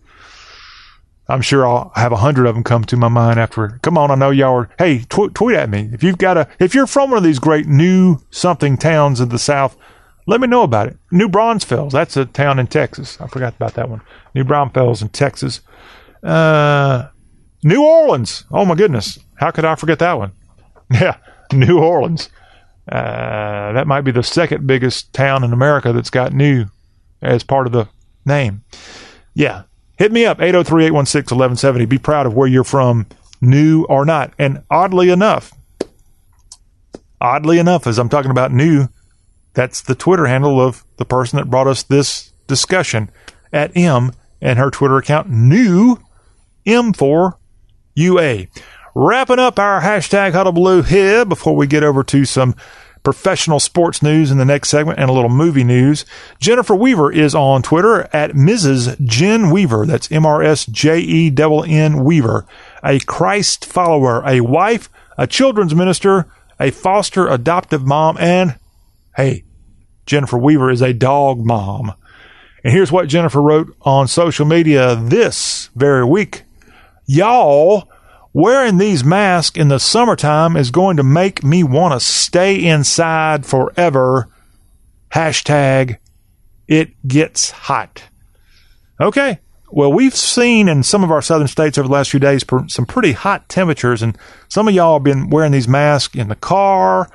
I'm sure I'll have a hundred of them come to my mind after. Come on, I know y'all are. Hey, tw- tweet at me if you've got a. If you're from one of these great new something towns in the South, let me know about it. New Braunfels, that's a town in Texas. I forgot about that one. New Braunfels in Texas. Uh, New Orleans. Oh my goodness, how could I forget that one? <laughs> Yeah, New Orleans. Uh, that might be the second biggest town in America that's got new as part of the name. Yeah, hit me up 803-816-1170 be proud of where you're from new or not. And oddly enough oddly enough as i'm talking about new that's the twitter handle of the person that brought us this discussion at m and her twitter account new m4 ua wrapping up our hashtag hullabaloo here before we get over to some professional sports news in the next segment and a little movie news. Jennifer Weaver is on Twitter at Mrs. Jen Weaver. That's M R S J E N N Weaver. A Christ follower, a wife, a children's minister, a foster adoptive mom, and hey, Jennifer Weaver is a dog mom. And here's what Jennifer wrote on social media this very week. Y'all, wearing these masks in the summertime is going to make me want to stay inside forever. Hashtag it gets hot. Okay. Well, we've seen in some of our southern states over the last few days some pretty hot temperatures, and some of y'all have been wearing these masks in the car.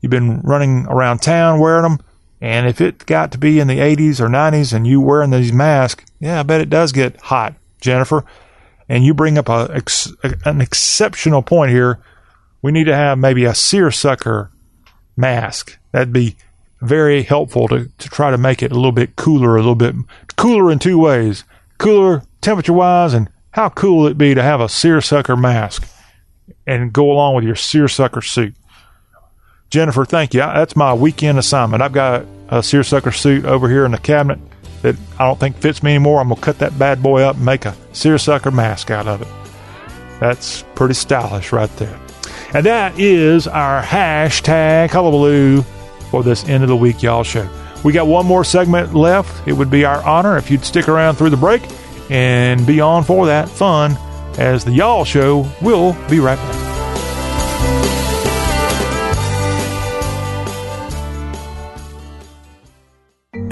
You've been running around town wearing them. And if it got to be in the 80s or 90s and you wearing these masks, yeah, I bet it does get hot, Jennifer and you bring up a, an exceptional point here. We need to have maybe a seersucker mask. That'd be very helpful to, to try to make it a little bit cooler, a little bit cooler in two ways. Cooler temperature wise, and how cool it'd it be to have a seersucker mask and go along with your seersucker suit. Jennifer, thank you. That's my weekend assignment. I've got a seersucker suit over here in the cabinet that I don't think fits me anymore. I'm going to cut that bad boy up and make a seersucker mask out of it. That's pretty stylish right there. And that is our hashtag hullabaloo for this end of the week, y'all show. We got one more segment left. It would be our honor if you'd stick around through the break and be on for that fun as the y'all show will be right back.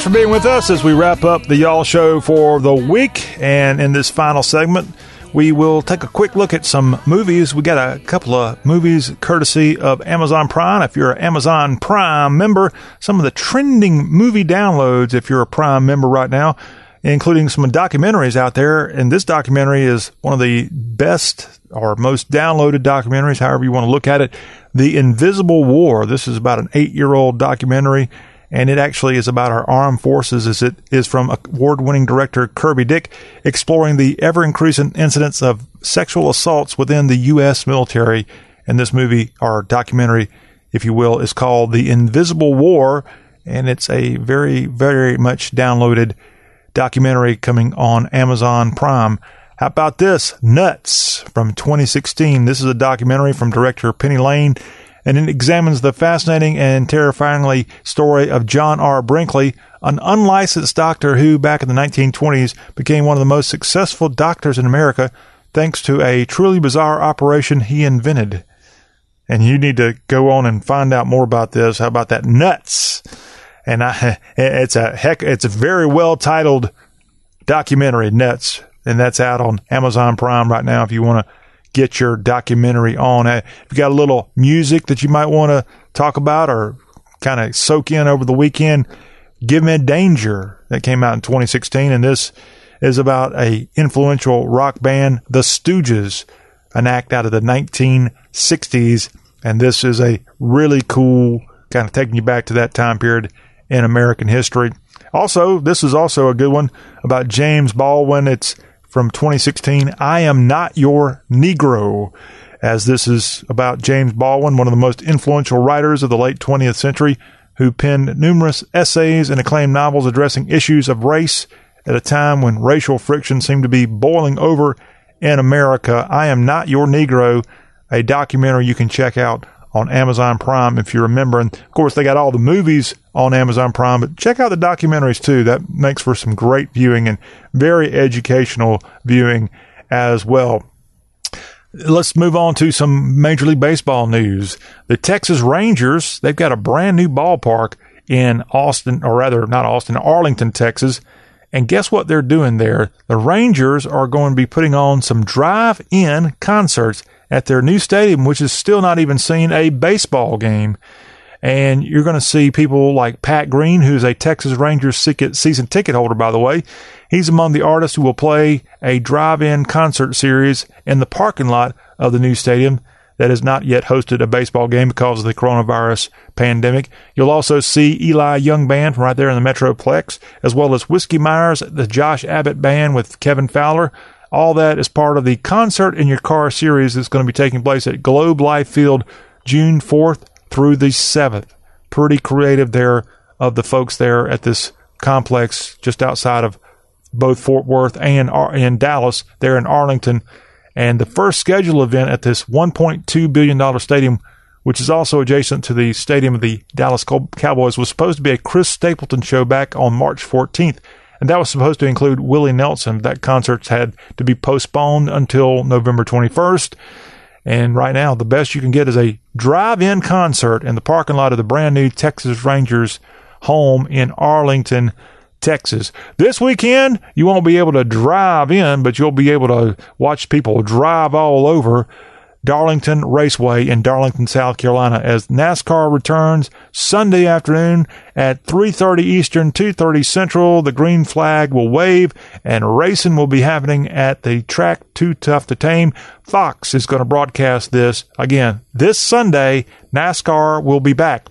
Thanks for being with us as we wrap up the Y'all Show for the week. And in this final segment, we will take a quick look at some movies. We got a couple of movies courtesy of Amazon Prime. If you're an Amazon Prime member, some of the trending movie downloads, if you're a Prime member right now, including some documentaries out there. And this documentary is one of the best or most downloaded documentaries, however you want to look at it. The Invisible War. This is about an eight year old documentary and it actually is about our armed forces as it is from award-winning director Kirby Dick exploring the ever-increasing incidents of sexual assaults within the U.S. military. And this movie, or documentary, if you will, is called The Invisible War, and it's a very, very much downloaded documentary coming on Amazon Prime. How about this? Nuts from 2016. This is a documentary from director Penny Lane and it examines the fascinating and terrifyingly story of John R. Brinkley, an unlicensed doctor who, back in the 1920s, became one of the most successful doctors in America thanks to a truly bizarre operation he invented. And you need to go on and find out more about this. How about that? Nuts. And I, <laughs> it's a heck, it's a very well titled documentary, Nuts. And that's out on Amazon Prime right now if you want to get your documentary on. Uh, if you got a little music that you might want to talk about or kind of soak in over the weekend. Gimme Danger that came out in 2016, and this is about a influential rock band, The Stooges, an act out of the 1960s, and this is a really cool kind of taking you back to that time period in American history. Also, this is also a good one about James Baldwin. It's from 2016. I am not your Negro, as this is about James Baldwin, one of the most influential writers of the late 20th century, who penned numerous essays and acclaimed novels addressing issues of race at a time when racial friction seemed to be boiling over in America. I am not your Negro, a documentary you can check out on Amazon Prime if you remember. And of course, they got all the movies on Amazon Prime, but check out the documentaries too. That makes for some great viewing and very educational viewing as well. Let's move on to some Major League Baseball news. The Texas Rangers, they've got a brand new ballpark in Austin, or rather, not Austin, Arlington, Texas. And guess what they're doing there? The Rangers are going to be putting on some drive in concerts at their new stadium, which is still not even seen a baseball game. And you're going to see people like Pat Green, who's a Texas Rangers season ticket holder, by the way. He's among the artists who will play a drive in concert series in the parking lot of the new stadium that has not yet hosted a baseball game because of the coronavirus pandemic. You'll also see Eli Young Band from right there in the Metroplex, as well as Whiskey Myers, the Josh Abbott Band with Kevin Fowler, all that is part of the Concert in Your Car series that's going to be taking place at Globe Life Field June 4th through the 7th. Pretty creative there of the folks there at this complex just outside of both Fort Worth and in Dallas, there in Arlington. And the first scheduled event at this $1.2 billion stadium, which is also adjacent to the stadium of the Dallas Cowboys, was supposed to be a Chris Stapleton show back on March 14th and that was supposed to include Willie Nelson. That concert had to be postponed until November 21st. And right now, the best you can get is a drive in concert in the parking lot of the brand new Texas Rangers home in Arlington, Texas. This weekend, you won't be able to drive in, but you'll be able to watch people drive all over Darlington Raceway in Darlington, South Carolina as NASCAR returns Sunday afternoon at 3:30 Eastern, 2:30 Central. The green flag will wave and racing will be happening at the track Too Tough to Tame. Fox is going to broadcast this again this Sunday. NASCAR will be back.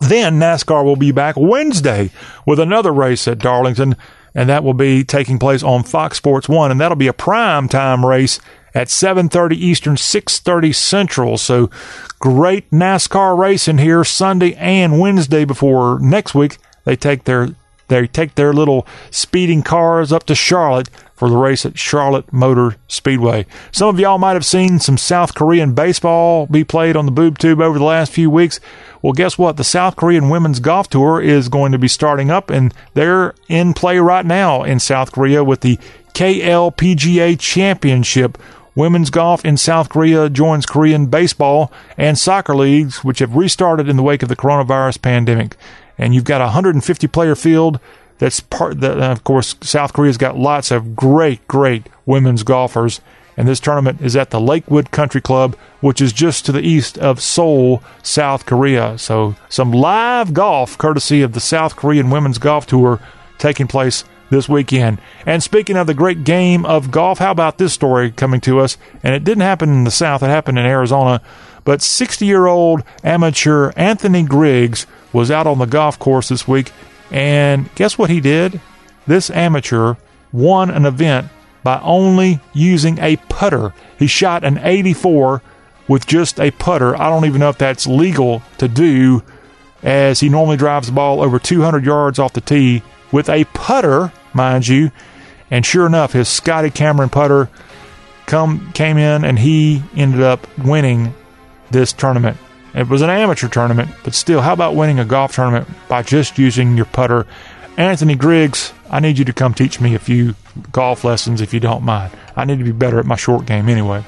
Then NASCAR will be back Wednesday with another race at Darlington and that will be taking place on Fox Sports 1 and that'll be a prime time race at 7:30 Eastern, 6:30 Central. So great NASCAR racing here Sunday and Wednesday before next week they take their they take their little speeding cars up to Charlotte for the race at Charlotte Motor Speedway. Some of y'all might have seen some South Korean baseball be played on the boob tube over the last few weeks. Well, guess what? The South Korean Women's Golf Tour is going to be starting up, and they're in play right now in South Korea with the KLPGA Championship Women's golf in South Korea joins Korean baseball and soccer leagues, which have restarted in the wake of the coronavirus pandemic. And you've got a 150 player field. That's part. That, uh, of course, South Korea's got lots of great, great women's golfers. And this tournament is at the Lakewood Country Club, which is just to the east of Seoul, South Korea. So, some live golf courtesy of the South Korean Women's Golf Tour taking place this weekend. And speaking of the great game of golf, how about this story coming to us? And it didn't happen in the South, it happened in Arizona. But 60 year old amateur Anthony Griggs was out on the golf course this week. And guess what he did? This amateur won an event by only using a putter. He shot an 84 with just a putter. I don't even know if that's legal to do, as he normally drives the ball over 200 yards off the tee with a putter mind you. And sure enough, his Scotty Cameron putter come came in, and he ended up winning this tournament. It was an amateur tournament, but still, how about winning a golf tournament by just using your putter? Anthony Griggs, I need you to come teach me a few golf lessons if you don't mind. I need to be better at my short game anyway.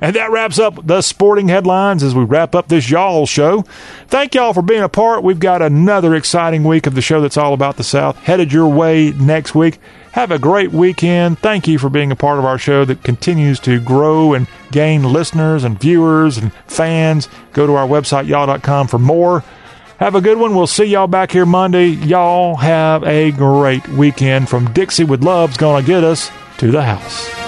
And that wraps up the sporting headlines as we wrap up this y'all show. Thank y'all for being a part. We've got another exciting week of the show that's all about the South headed your way next week. Have a great weekend. Thank you for being a part of our show that continues to grow and gain listeners and viewers and fans. Go to our website, y'all.com, for more. Have a good one. We'll see y'all back here Monday. Y'all have a great weekend from Dixie with Love's Gonna Get Us to the House.